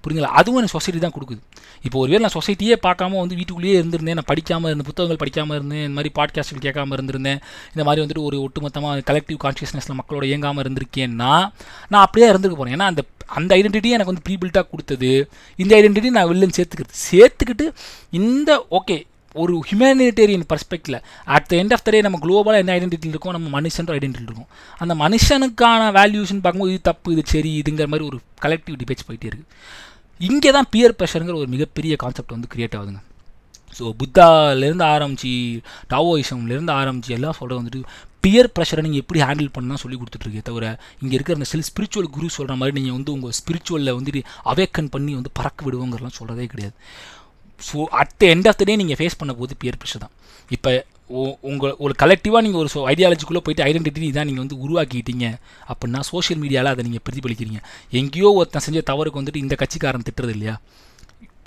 [SPEAKER 1] புரியுங்களா அதுவும் எனக்கு சொசைட்டி தான் கொடுக்குது. இப்போ ஒருவேளை நான் சொசைட்டியே பார்க்காம வந்து வீட்டுக்குள்ளேயே இருந்திருந்தேன் நான் படிக்காமல் இருந்த புத்தகங்கள் படிக்காமல் இருந்தேன் இந்த மாதிரி பாட்காஸ்ட்கள் கேட்காம இருந்திருந்தேன் இந்த மாதிரி வந்துட்டு ஒரு ஒட்டுமொத்தமாக கலெக்டிவ் கான்ஷியஸ்னஸில் மக்களோட இயங்காமல் இருந்திருக்கேன்னா நான் அப்படியே இருந்துக்க போகிறேன் ஏன்னா அந்த அந்த ஐடென்டிட்டியை எனக்கு வந்து ப்ரீபில்ட்டாக கொடுத்தது இந்த ஐடென்டிட்டி நான் வெளிலன்னு சேர்த்துக்கிறது. சேர்த்துக்கிட்டு இந்த ஓகே ஒரு humanitarian பர்ஸ்பெக்டில் at the end of the day நம்ம குளோபலாக என்ன ஐடென்டிட்டி இருக்கும் நம்ம மனுஷன்ற ஐடென்டிட்டி இருக்கும். அந்த மனுஷனுக்கான வேல்யூஸ்னு பார்க்கும்போது இது தப்பு இது சரி இதுங்கிற மாதிரி ஒரு கலெக்டிவ் டிபேட்ஸ் போயிட்டே இருக்குது இங்கே தான் பியர் ப்ரெஷருங்கிற ஒரு மிகப்பெரிய கான்செப்ட் வந்து கிரியேட் ஆகுதுங்க. ஸோ புத்தாலேருந்து ஆரம்பிச்சு டாவோயிசம்லேருந்து ஆரம்பிச்சு எல்லாம் சொல்கிறது வந்துட்டு பியர் ப்ரெஷரை நீங்கள் எப்படி ஹேண்டில் பண்ணால் சொல்லி கொடுத்துட்ருக்கே தவிர இங்கே இருக்கிற அந்த சில ஸ்பிரிச்சுவல் குரு சொல்கிற மாதிரி நீங்கள் வந்து உங்கள் ஸ்பிரிச்சுவலில் வந்துட்டு அவேக்கன் பண்ணி வந்து பறக்க விடுவோங்கிறலாம் சொல்கிறதே கிடையாது. So at the end of the day நீங்கள் ஃபேஸ் பண்ண போது பியர் ப்ரெஷர் தான். இப்போ உங்கள் ஒரு கலெக்டிவாக நீங்கள் ஒரு ஐடியாலஜிக்குள்ளே போயிட்டு ஐடென்டிட்டி தான் நீங்கள் வந்து உருவாக்கிட்டீங்க அப்படின்னா சோஷியல் மீடியாவில் அதை நீங்கள் பிரதிபலிக்கிறீங்க. எங்கேயோ ஒருத்தன் செஞ்ச தவறுக்கு வந்துட்டு இந்த கட்சிக்காரன் திட்டுறது இல்லையா?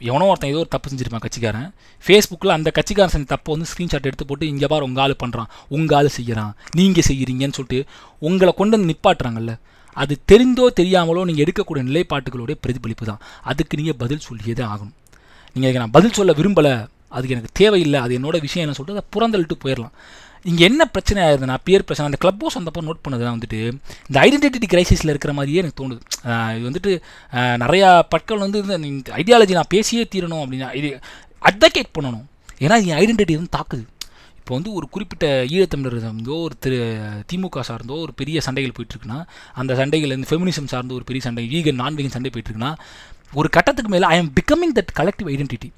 [SPEAKER 1] எவனோ ஒருத்தன் ஏதோ ஒரு தப்பு செஞ்சிருப்பான் கட்சிக்காரன். ஃபேஸ்புக்கில் அந்த கட்சிக்காரன் செஞ்ச தப்பை வந்து ஸ்க்ரீன்ஷாட் எடுத்து போட்டு இங்கே பாரு உங்கள் ஆள் பண்ணுறான் உங்கள் ஆள் செய்கிறான் நீங்கள் செய்கிறீங்கன்னு சொல்லிட்டு உங்களை கொண்டு வந்து நிப்பாட்டுறாங்கல்ல? அது தெரிந்தோ தெரியாமலோ நீங்கள் எடுக்கக்கூடிய நிலைப்பாட்டுகளுடைய பிரதிபலிப்பு தான். அதுக்கு நீங்கள் பதில் சொல்லியே தான் ஆகணும். நீங்கள் அதுக்கு நான் பதில் சொல்ல விரும்பலை அதுக்கு எனக்கு தேவையில்லை அது என்னோட விஷயம் என்ன சொல்லிட்டு அதை புறந்தள்ளிட்டு போயிடலாம் இங்கே என்ன பிரச்சனை ஆயிருதுன்னா பியர் பிரச்சனை. அந்த கிளப் ஹவுஸ் வந்தப்போ நோட் பண்ணது வந்துட்டு இந்த ஐடென்டிட்டி கிரைசிஸில் இருக்கிற மாதிரியே எனக்கு தோணுது. இது வந்துட்டு நிறையா பட்கள் வந்து இந்த ஐடியாலஜி நான் பேசியே தீரணும் அப்படின்னா இது அட்வகேட் பண்ணணும். ஏன்னா என் ஐடென்டிட்டி வந்து தாக்குது. இப்போ வந்து ஒரு குறிப்பிட்ட ஈழத்தமிழர் இருந்தோ ஒரு திரு திமுக சார்ந்தோ ஒரு பெரிய சண்டைகள் போயிட்டுருக்குன்னா அந்த சண்டைகள் இந்த ஃபெமினிசம் சார்ந்த ஒரு பெரிய சண்டை வீகன் நான்வீகன் சண்டை போயிட்டுருக்குன்னா ஒரு கட்டத்துக்கு மேலே I am becoming that collective identity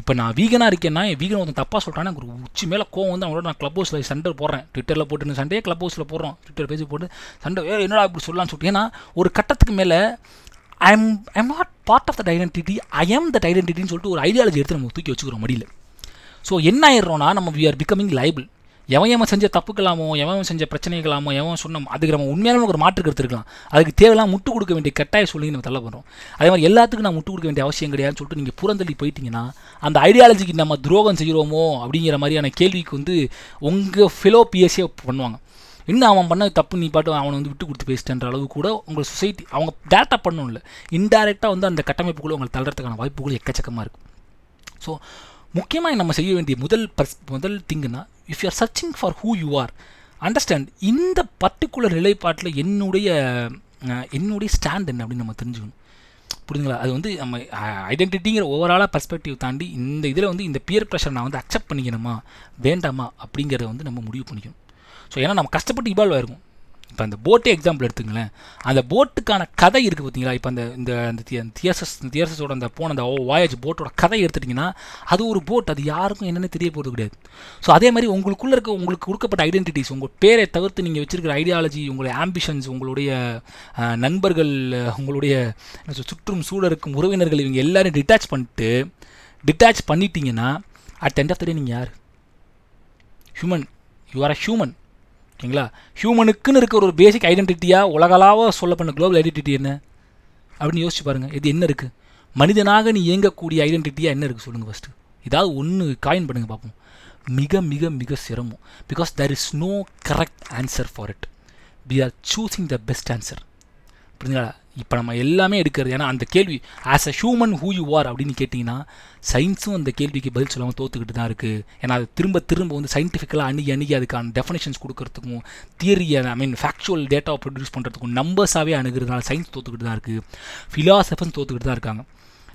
[SPEAKER 1] இப்போ நான் வீகனாக இருக்கேன்னா என் வீகன் ஒருத்தன் தப்பாக சொல்கிறானே எனக்கு ஒரு உச்சி மேலே கோவம் வந்து அவங்களோட நான் க்ளப் ஹவுஸில் சண்டை போடுறேன். ட்விட்டரில் போட்டு சண்டையே க்ளப் ஹவுஸில் போடுறோம். ட்விட்டர் பேஜ் போட்டு சண்டை வேறு என்னடா இப்படி சொல்லலாம்னு சொல்லிட்டு. ஏன்னா ஒரு கட்டத்துக்கு மேலே I am I am not part of that identity I am that ஐடென்டிட்டின்னு சொல்லிட்டு ஒரு ஐடியாலஜி எடுத்து நம்ம தூக்கி வச்சுக்கிறோம் மடியில். ஸோ என்ன ஆயிடுறோம்னா நம்ம வி ஆர் பிகமிங் லைபிள் எவன் எவன் செஞ்ச தப்புக்கலாமோ எவன் செஞ்ச பிரச்சனைகளாமோ எவன் சொன்னோம் அதுக்கு நம்ம உண்மையான ஒரு மாற்று கருத்து இருக்கலாம். அதுக்கு தேவையெல்லாம் முட்டு கொடுக்க வேண்டிய கட்டாய சொல்லி நம்ம தள்ள பண்ணுறோம் அதே மாதிரி எல்லாத்துக்கும் நான் முட்டு கொடுக்க வேண்டிய அவசியம் கிடையாதுன்னு சொல்லிட்டு நீங்கள் புறந்தள்ளி போயிட்டீங்கன்னா அந்த ஐடியாலஜிக்கு நம்ம துரோகம் செய்கிறோமோ அப்படிங்கிற மாதிரியான கேள்விக்கு வந்து உங்கள் ஃபெலோ பிஎஸ்ஏ பண்ணுவாங்க. இன்னும் அவன் பண்ண தப்பு நீ பாட்டு அவனை வந்து விட்டு கொடுத்து பேசிட்டன்ற அளவு கூட உங்கள் சொசைட்டி அவங்க டேட்டா பண்ணணும் இல்லை இன்டெரக்டாக வந்து அந்த கட்டமைப்புக்குள்ளே உங்களை தள்ளுறதுக்கான வாய்ப்புகள் எக்கச்சக்கமாக இருக்கும் ஸோ முக்கியமாக நம்ம செய்ய வேண்டிய முதல் பர்ஸ் முதல் திங்குனா if you are searching for who you are understand இந்த பர்டிகுலர் நிலைப்பாட்டில் என்னுடைய என்னுடைய ஸ்டாண்ட் என்ன அப்படின்னு நம்ம தெரிஞ்சுக்கணும். புரியுதுங்களா? அது வந்து நம்ம ஐடென்டிட்டிங்கிற ஓவராலாக பர்ஸ்பெக்டிவ் தாண்டி இந்த இதில் வந்து இந்த பியர் ப்ரெஷர் நான் வந்து அக்செப்ட் பண்ணிக்கணுமா? வேண்டாமா? அப்படிங்கிறத வந்து நம்ம முடிவு பண்ணிக்கணும். ஸோ ஏன்னா நம்ம கஷ்டப்பட்டு இவால்வ் ஆயிருக்கும். இப்போ அந்த போட்டே எக்ஸாம்பிள் எடுத்துங்களேன். அந்த போட்டுக்கான கதை இருக்குது பார்த்தீங்களா? இப்போ அந்த இந்த அந்த தியர்சஸ் தியர்சஸோட அந்த போன அந்த oh, வாயேஜ் போட்டோட கதை எடுத்துட்டிங்கன்னா அது ஒரு போட் அது யாருக்கும் என்னென்னு தெரிய போகிறது கிடையாது. ஸோ அதே மாதிரி உங்களுக்குள்ளே இருக்க உங்களுக்கு கொடுக்கப்பட்ட ஐடென்டிட்டிஸ் உங்கள் பேரை தவிர்த்து நீங்கள் வச்சுருக்கிற ஐடியாலஜி உங்களுடைய ஆம்பிஷன்ஸ் உங்களுடைய நண்பர்கள் உங்களுடைய சுற்றும் சூழல் இருக்கும் உறவினர்கள் இவங்க எல்லோரும் டிட்டாச் பண்ணிட்டு டிட்டாச் பண்ணிட்டீங்கன்னா at end of the day நீங்கள் யார்? Human you are a human ஓகேங்களா? ஹியூமனுக்குன்னு இருக்க ஒரு பேசிக் ஐடென்டிட்டியாக உலகளாவ சொல்லப்பட்ட குளோபல் ஐடென்டிட்டி என்ன? அப்படின்னு யோசிச்சு பாருங்கள் இது என்ன இருக்குது மனிதனாக நீ இயங்கக்கூடிய ஐடென்டிட்டியாக என்ன இருக்குது சொல்லுங்கள் ஃபஸ்ட்டு ஏதாவது ஒன்று காயின் பண்ணுங்கள் பார்ப்போம் மிக மிக மிக சிரமம். Because there is no correct answer for it we are choosing the best answer புரிஞ்சுங்களா இப்போ நம்ம எல்லாமே எடுக்கிறது ஏன்னா அந்த கேள்வி as a human who you are அப்படின்னு கேட்டிங்கன்னா சயின்ஸும் அந்த கேள்விக்கு பதில் சொல்லாமல் தோத்துக்கிட்டு தான் இருக்குது ஏன்னா அது திரும்ப திரும்ப வந்து சயின்டிஃபிக்கலாக அணுகி அணுகி அதுக்கான டெஃபினேஷன்ஸ் கொடுக்கறதுக்கும் தியரியை ஐ மீன் ஃபேக்சுவல் டேட்டாவை ப்ரொடியூஸ் பண்ணுறதுக்கும் நம்பர்ஸாகவே அணுகிறதுனால சயின்ஸ் தோத்துக்கிட்டு தான் இருக்குது ஃபிலாசபர்ஸ் தோத்துக்கிட்டு தான் இருக்காங்க.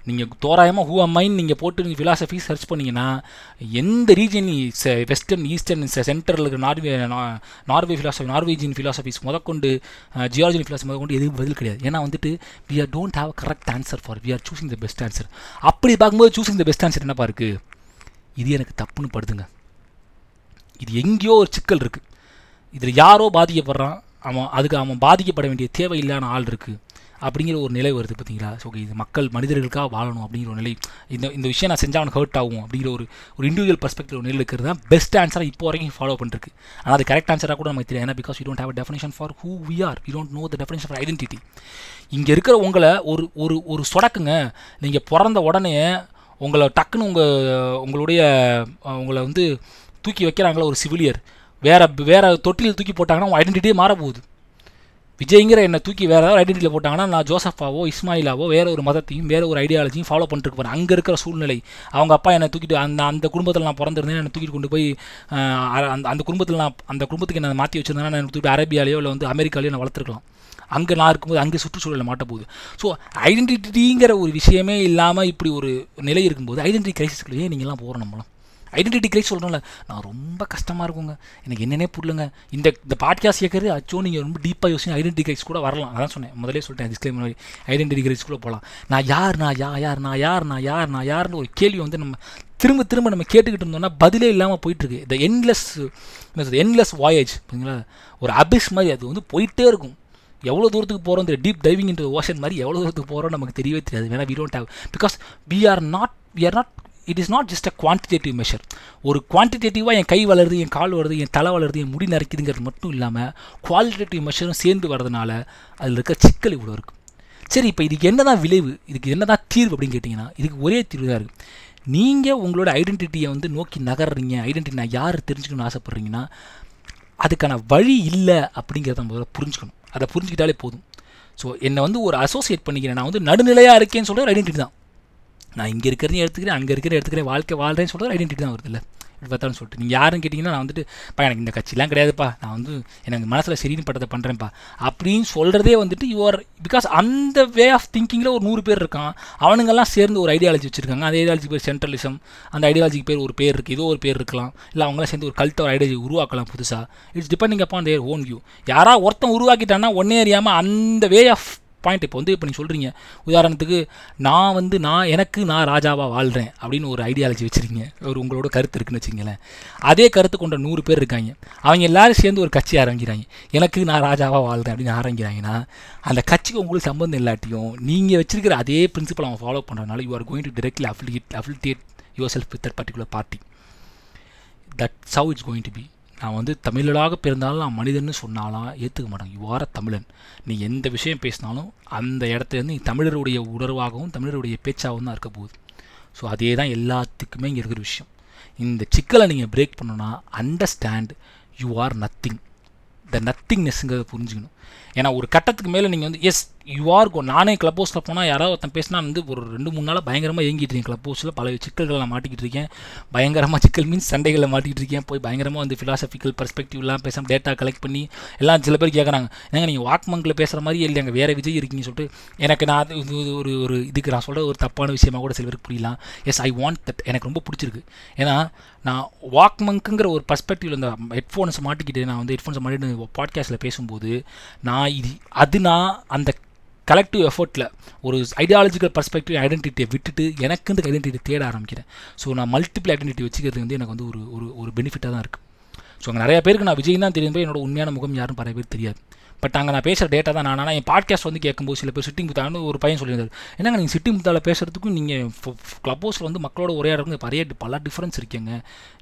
[SPEAKER 1] நீங்கள் தோராயமாக ஹூ மைன் நீங்கள் போட்டு நீங்கள் ஃபிலாசபி சர்ச் பண்ணிங்கன்னா எந்த ரீஜன் வெஸ்டர்ன் ஈஸ்டர்ன் சென்டரில் இருக்கிற Norway Norway philosophy Norwegian philosophies முதற்கொண்டு ஜியார்ஜியன் ஃபிலாசபி முதற்கொண்டு எதுவும் பதில் கிடையாது. ஏன்னா வந்துட்டு we are don't have correct answer for we are choosing the best answer அப்படி பார்க்கும்போது சூசிங் த பெஸ்ட் ஆன்சர் என்னப்பா இருக்குது இது எனக்கு தப்புன்னு படுதுங்க. இது எங்கேயோ ஒரு சிக்கல் இருக்குது இதில் யாரோ பாதிக்கப்படுறான். அவன் அதுக்கு அவன் பாதிக்கப்பட வேண்டிய தேவையில்லான ஆள் இருக்குது அப்படிங்கிற ஒரு நிலை வருது பார்த்தீங்களா? ஸோ இது மக்கள் மனிதர்களுக்காக வாழணும் அப்படிங்கிற ஒரு நிலை. இந்த இந்த விஷயம் நான் செஞ்சால் அவனுக்கு ஹர்ட் ஆகும் அப்படிங்கிற ஒரு ஒரு இண்டிவிஜுவல் பர்ஸ்பெக்டிவ் நிலை இருக்கிறது தான் பெஸ்ட் ஆன்சராக இப்போ வரைக்கும் ஃபாலோ பண்ணிருக்கு. ஆனால் அது கரெக்ட் ஆன்சராக கூட நமக்கு தெரியாது ஏன்னா because you don't have definition for who we are you don't know the definition for identity இங்கே இருக்கிற உங்களை ஒரு ஒரு ஒரு சொடக்குங்க. நீங்கள் பிறந்த உடனே உங்களை டக்குன்னு உங்கள் உங்களுடைய உங்களை வந்து தூக்கி வைக்கிறாங்களா ஒரு சிவிலியர் வேறு வேறு தொட்டியில் தூக்கி போட்டாங்கன்னா உங்கள் ஐடென்டிட்டியே மாற போகுது விஜய்ங்கிற என்னை தூக்கி வேறு ஏதாவது ஐடென்டிட்டியில் போட்டாங்கன்னா நான் ஜோசஃபாவோ இஸ்மாயிலாவோ வேற ஒரு மதத்தையும் வேறு ஒரு ஐடியாலஜியும் ஃபாலோ பண்ணிட்டு போகிறேன் அங்கே இருக்கிற சூழ்நிலை. அவங்க அப்பா என்னை தூக்கிட்டு அந்த அந்த குடும்பத்தில் நான் பிறந்திருந்தேன் என்னை தூக்கிட்டு கொண்டு போய் அந்த அந்த குடும்பத்தில் நான் அந்த குடும்பத்துக்கு என்ன மாற்றி வச்சிருந்தேன்னா நான் தூக்கிட்டு அரேபியாலேயோ இல்லை வந்து அமெரிக்காலேயோ நான் வளர்த்துருக்கலாம். அங்கே நான் இருக்கும்போது அங்கே சுற்றுச்சூழலில் மாட்ட போகுது ஸோ ஐடென்டிட்டிங்கிற ஒரு விஷயமே இல்லாமல் இப்படி ஒரு நிலை இருக்கும்போது ஐடென்டிட்டி கிரைசிஸ்க்குள்ளேயே நீங்கள்லாம் போகிறோம் நம்மளாம் ஐடென்டிட்டி கிரைஸ் சொல்கிறோம்ல நான் ரொம்ப கஷ்டமாக இருக்குங்க. எனக்கு என்னென்னே புரியலங்க. இந்த இந்த பாட்காஸ்ட் கேட்குறது அச்சோ நீங்கள் ரொம்ப டீப்பாக யோசிச்சு ஐடென்டிட்டி கிரைஸ் கூட வரலாம். அதான் சொன்னேன். முதலே சொல்லிட்டேன் டிஸ்கிளைம் மாதிரி. ஐடென்டிட்டி கிரைஸ் கூட போகலாம் நான் யார் நான் யா யார் நான் யார் நான் யார் நான் யார்னு ஒரு கேள்வி வந்து நம்ம திரும்ப திரும்ப நம்ம கேட்டுக்கிட்டு இருந்தோம்னா பதிலே இல்லாமல் போயிட்டுருக்கு. இந்த என்லெஸ் என்லெஸ் வாயேஜ் ஓகேங்களா ஒரு அபிஸ் மாதிரி அது வந்து போயிட்டே இருக்கும். எவ்வளோ தூரத்துக்கு போகிறோம் இந்த டீப் டைவிங் இன்ட்டு ஓஷன் மாதிரி எவ்வளோ தூரத்துக்கு போகிறோம் நமக்கு தெரியவே தெரியாது. வேணா we don't have because we are not we are not it is not just a quantitative measure ஒரு குவான்டிடேட்டிவாக என் கை வளருது என் கால் வளருது என் தலை வளருது என் முடி நரைக்குதுங்கிறது மட்டும் இல்லாமல் குவாலிட்டேட்டிவ் மெஷரும் சேர்ந்து வரதுனால அதில் இருக்க சிக்கல் இவ்வளோ இருக்குது சரி இப்போ இதுக்கு என்ன தான் விளைவு இதுக்கு என்ன தான் தீர்வு அப்படின்னு கேட்டிங்கன்னா இதுக்கு ஒரே தீர்வு தான் இருக்குது நீங்கள் உங்களோட ஐடென்டிட்டியை வந்து நோக்கி நகர்றீங்க ஐடென்டிட்டி நான் யார் தெரிஞ்சுக்கணும்னு ஆசைப்பட்றீங்கன்னா அதுக்கான வழி இல்லை அப்படிங்கிறத நம்ம புரிஞ்சுக்கணும். அதை புரிஞ்சுக்கிட்டாலே போதும். ஸோ என்னை வந்து ஒரு அசோசியேட் பண்ணிக்கிறேன். நான் வந்து நடுநிலையாக இருக்கேன்னு சொல்கிற ஐடென்டிட்டி தான். நான் இங்கே இருக்கிறதையும் எடுத்துக்கிறேன் அங்கே இருக்கிற எடுத்துக்கிறேன் வாழ்க்கை வாழ்கிறேன்னு சொல்கிறது ஐடென்டிட்டி தான் வருது இல்லை இப்படி பார்த்தாலும் சொல்லிட்டு நீங்கள் யாருன்னு கேட்டிங்கன்னா நான் வந்துட்டு பா எனக்கு இந்த கட்சிலாம் கிடையாதுப்பா. நான் வந்து எனக்கு மனசில் சரின்னு பட்டதை பண்ணுறேன்ப்பா அப்படின்னு சொல்கிறதே வந்துட்டு யுவர் பிகாஸ் அந்த வே ஆஃப் திங்கிங்கில் ஒரு நூறு பேர் இருக்கான். அவனுங்கெல்லாம் சேர்ந்து ஒரு ஐடியாலஜி வச்சுருக்காங்க. அந்த ஐடியாலஜிக்கு பேர் சென்ட்ரலிசம் அந்த ஐடியாலஜிக்கு பேர் ஒரு பேர் இருக்குது ஏதோ ஒரு பேர் இருக்கலாம். இல்லை அவங்களாம் சேர்ந்து ஒரு கல்ட்ட ஒரு ஐடியாலஜி உருவாக்கலாம் புதுசாக it's depending upon their own view யாராவது ஒருத்தன் உருவாக்கிட்டான்னா ஒன்னே அறியாமல் அந்த வே ஆஃப் பாயிண்ட் இப்போ வந்து இப்போ நீங்கள் சொல்கிறீங்க உதாரணத்துக்கு நான் வந்து நான் எனக்கு நான் ராஜாவாக வாழ்கிறேன் அப்படின்னு ஒரு ஐடியாலஜி வச்சுருக்கீங்க. ஒரு உங்களோட கருத்து இருக்குன்னு வச்சுங்களேன் அதே கருத்து கொண்ட நூறு பேர் இருக்காங்க. அவங்க எல்லோரும் சேர்ந்து ஒரு கட்சி ஆரம்பிக்கிறாங்க. எனக்கு நான் ராஜாவாக வாழ்கிறேன் அப்படின்னு ஆரம்பிக்கிறாங்கன்னா அந்த கட்சிக்கு உங்களுக்கு சம்பந்தம் இல்லாட்டியும் நீங்கள் வச்சிருக்கிற அதே பிரின்சிபல் அவன் ஃபாலோ பண்ணுறதுனால you are going to directly affiliate affiliate yourself with that particular party that's how it's going to be நான் வந்து தமிழராக பிறந்தாலும் நான் மனிதன்னு சொன்னாலாம் ஏற்றுக்க மாட்டேன். யூ ஆர் தமிழன். நீ எந்த விஷயம் பேசினாலும் அந்த இடத்துலேருந்து நீ தமிழருடைய உணர்வாகவும் தமிழருடைய பேச்சாகவும் தான் இருக்க போகுது. ஸோ அதே தான் எல்லாத்துக்குமே இங்கே இருக்கிற விஷயம். இந்த சிக்கலை நீங்கள் பிரேக் பண்ணணும்னா understand you are nothing the நத்திங்னஸ்ங்கிறத புரிஞ்சுக்கணும். ஏன்னா ஒரு கட்டத்துக்கு மேலே நீங்கள் வந்து எஸ் யூ ஆர் நானே கிளப் ஹவுஸில் போனால் யாராவது ஒருத்தன் பேசினா வந்து ஒரு ரெண்டு மூணு நாளாக பயங்கரமாக இயங்கிட்டு இருக்கேன் கிளப் ஹவுஸில் பல சிக்கல்களை நான் மாட்டிக்கிட்டு இருக்கேன். பயங்கரமாக சிக்கல் மீன்ஸ் சண்டைகளில் மாட்டிக்கிட்டு இருக்கேன். போய் பயங்கரமாக வந்து ஃபிலாசபிக்கல் பர்ஸ்பெக்டிவ்லாம் பேசாமல் டேட்டா கலெக்ட் பண்ணி எல்லாம் சில பேர் கேட்குறாங்க ஏங்க நீங்கள் வாக்மங்கில் பேசுகிற மாதிரி இல்லை அங்கே வேறு விஜய் இருக்கீங்கன்னு சொல்லிட்டு. எனக்கு நான் அது இது ஒரு ஒரு இதுக்கு நான் சொல்கிற ஒரு தப்பான விஷயமாக கூட சில பேருக்கு புரியலாம். எஸ் ஐ வாண்ட் தட் எனக்கு ரொம்ப பிடிச்சிருக்கு. ஏன்னா நான் வாக்மங்க்குங்கிற ஒரு பர்ஸ்பெக்டிவ் இந்த ஹெட்ஃபோன்ஸை மாட்டிக்கிட்டு நான் வந்து ஹெட்ஃபோன்ஸை மாட்டிட்டு பாட்காஸ்ட்டில் பேசும்போது நான் இது அது நான் அந்த கலெக்டிவ் எஃபர்ட்டில் ஒரு ஐடியாலஜிக்கல் பர்ஸ்பெக்டிவ் ஐடென்டிட்டியை விட்டுட்டு எனக்கு இந்த ஐடென்டிட்டி தேட ஆரம்பிக்கிறேன். ஸோ நான் மல்டிபிள் ஐடென்டிட்டி வச்சுக்கிறது வந்து எனக்கு வந்து ஒரு ஒரு ஒரு பெனிஃபிட்டாக தான் இருக்குது ஸோ அங்கே நிறைய பேருக்கு நான் விஜய் தான் தெரியும் போய் என்னோட உண்மையான முகம் யாரும் பல பேர் தெரியாது. பட் அங்கே நான் பேசுகிற டேட்டா தான் நான் ஆனால் என் பாட்காஸ்ட் வந்து கேட்கும்போது சில பேர் சிட்டிங் புத்தான்னு ஒரு பையன் சொல்லியிருந்தார். என்னங்க நீங்கள் சிட்டிங் புத்தாவில் பேசுகிறதுக்கும் நீங்கள் க்ளப் ஹவுஸில் வந்து மக்களோட உரையாடுறதுக்கு நிறைய பல டிஃப்ரென்ஸ் இருக்கீங்க.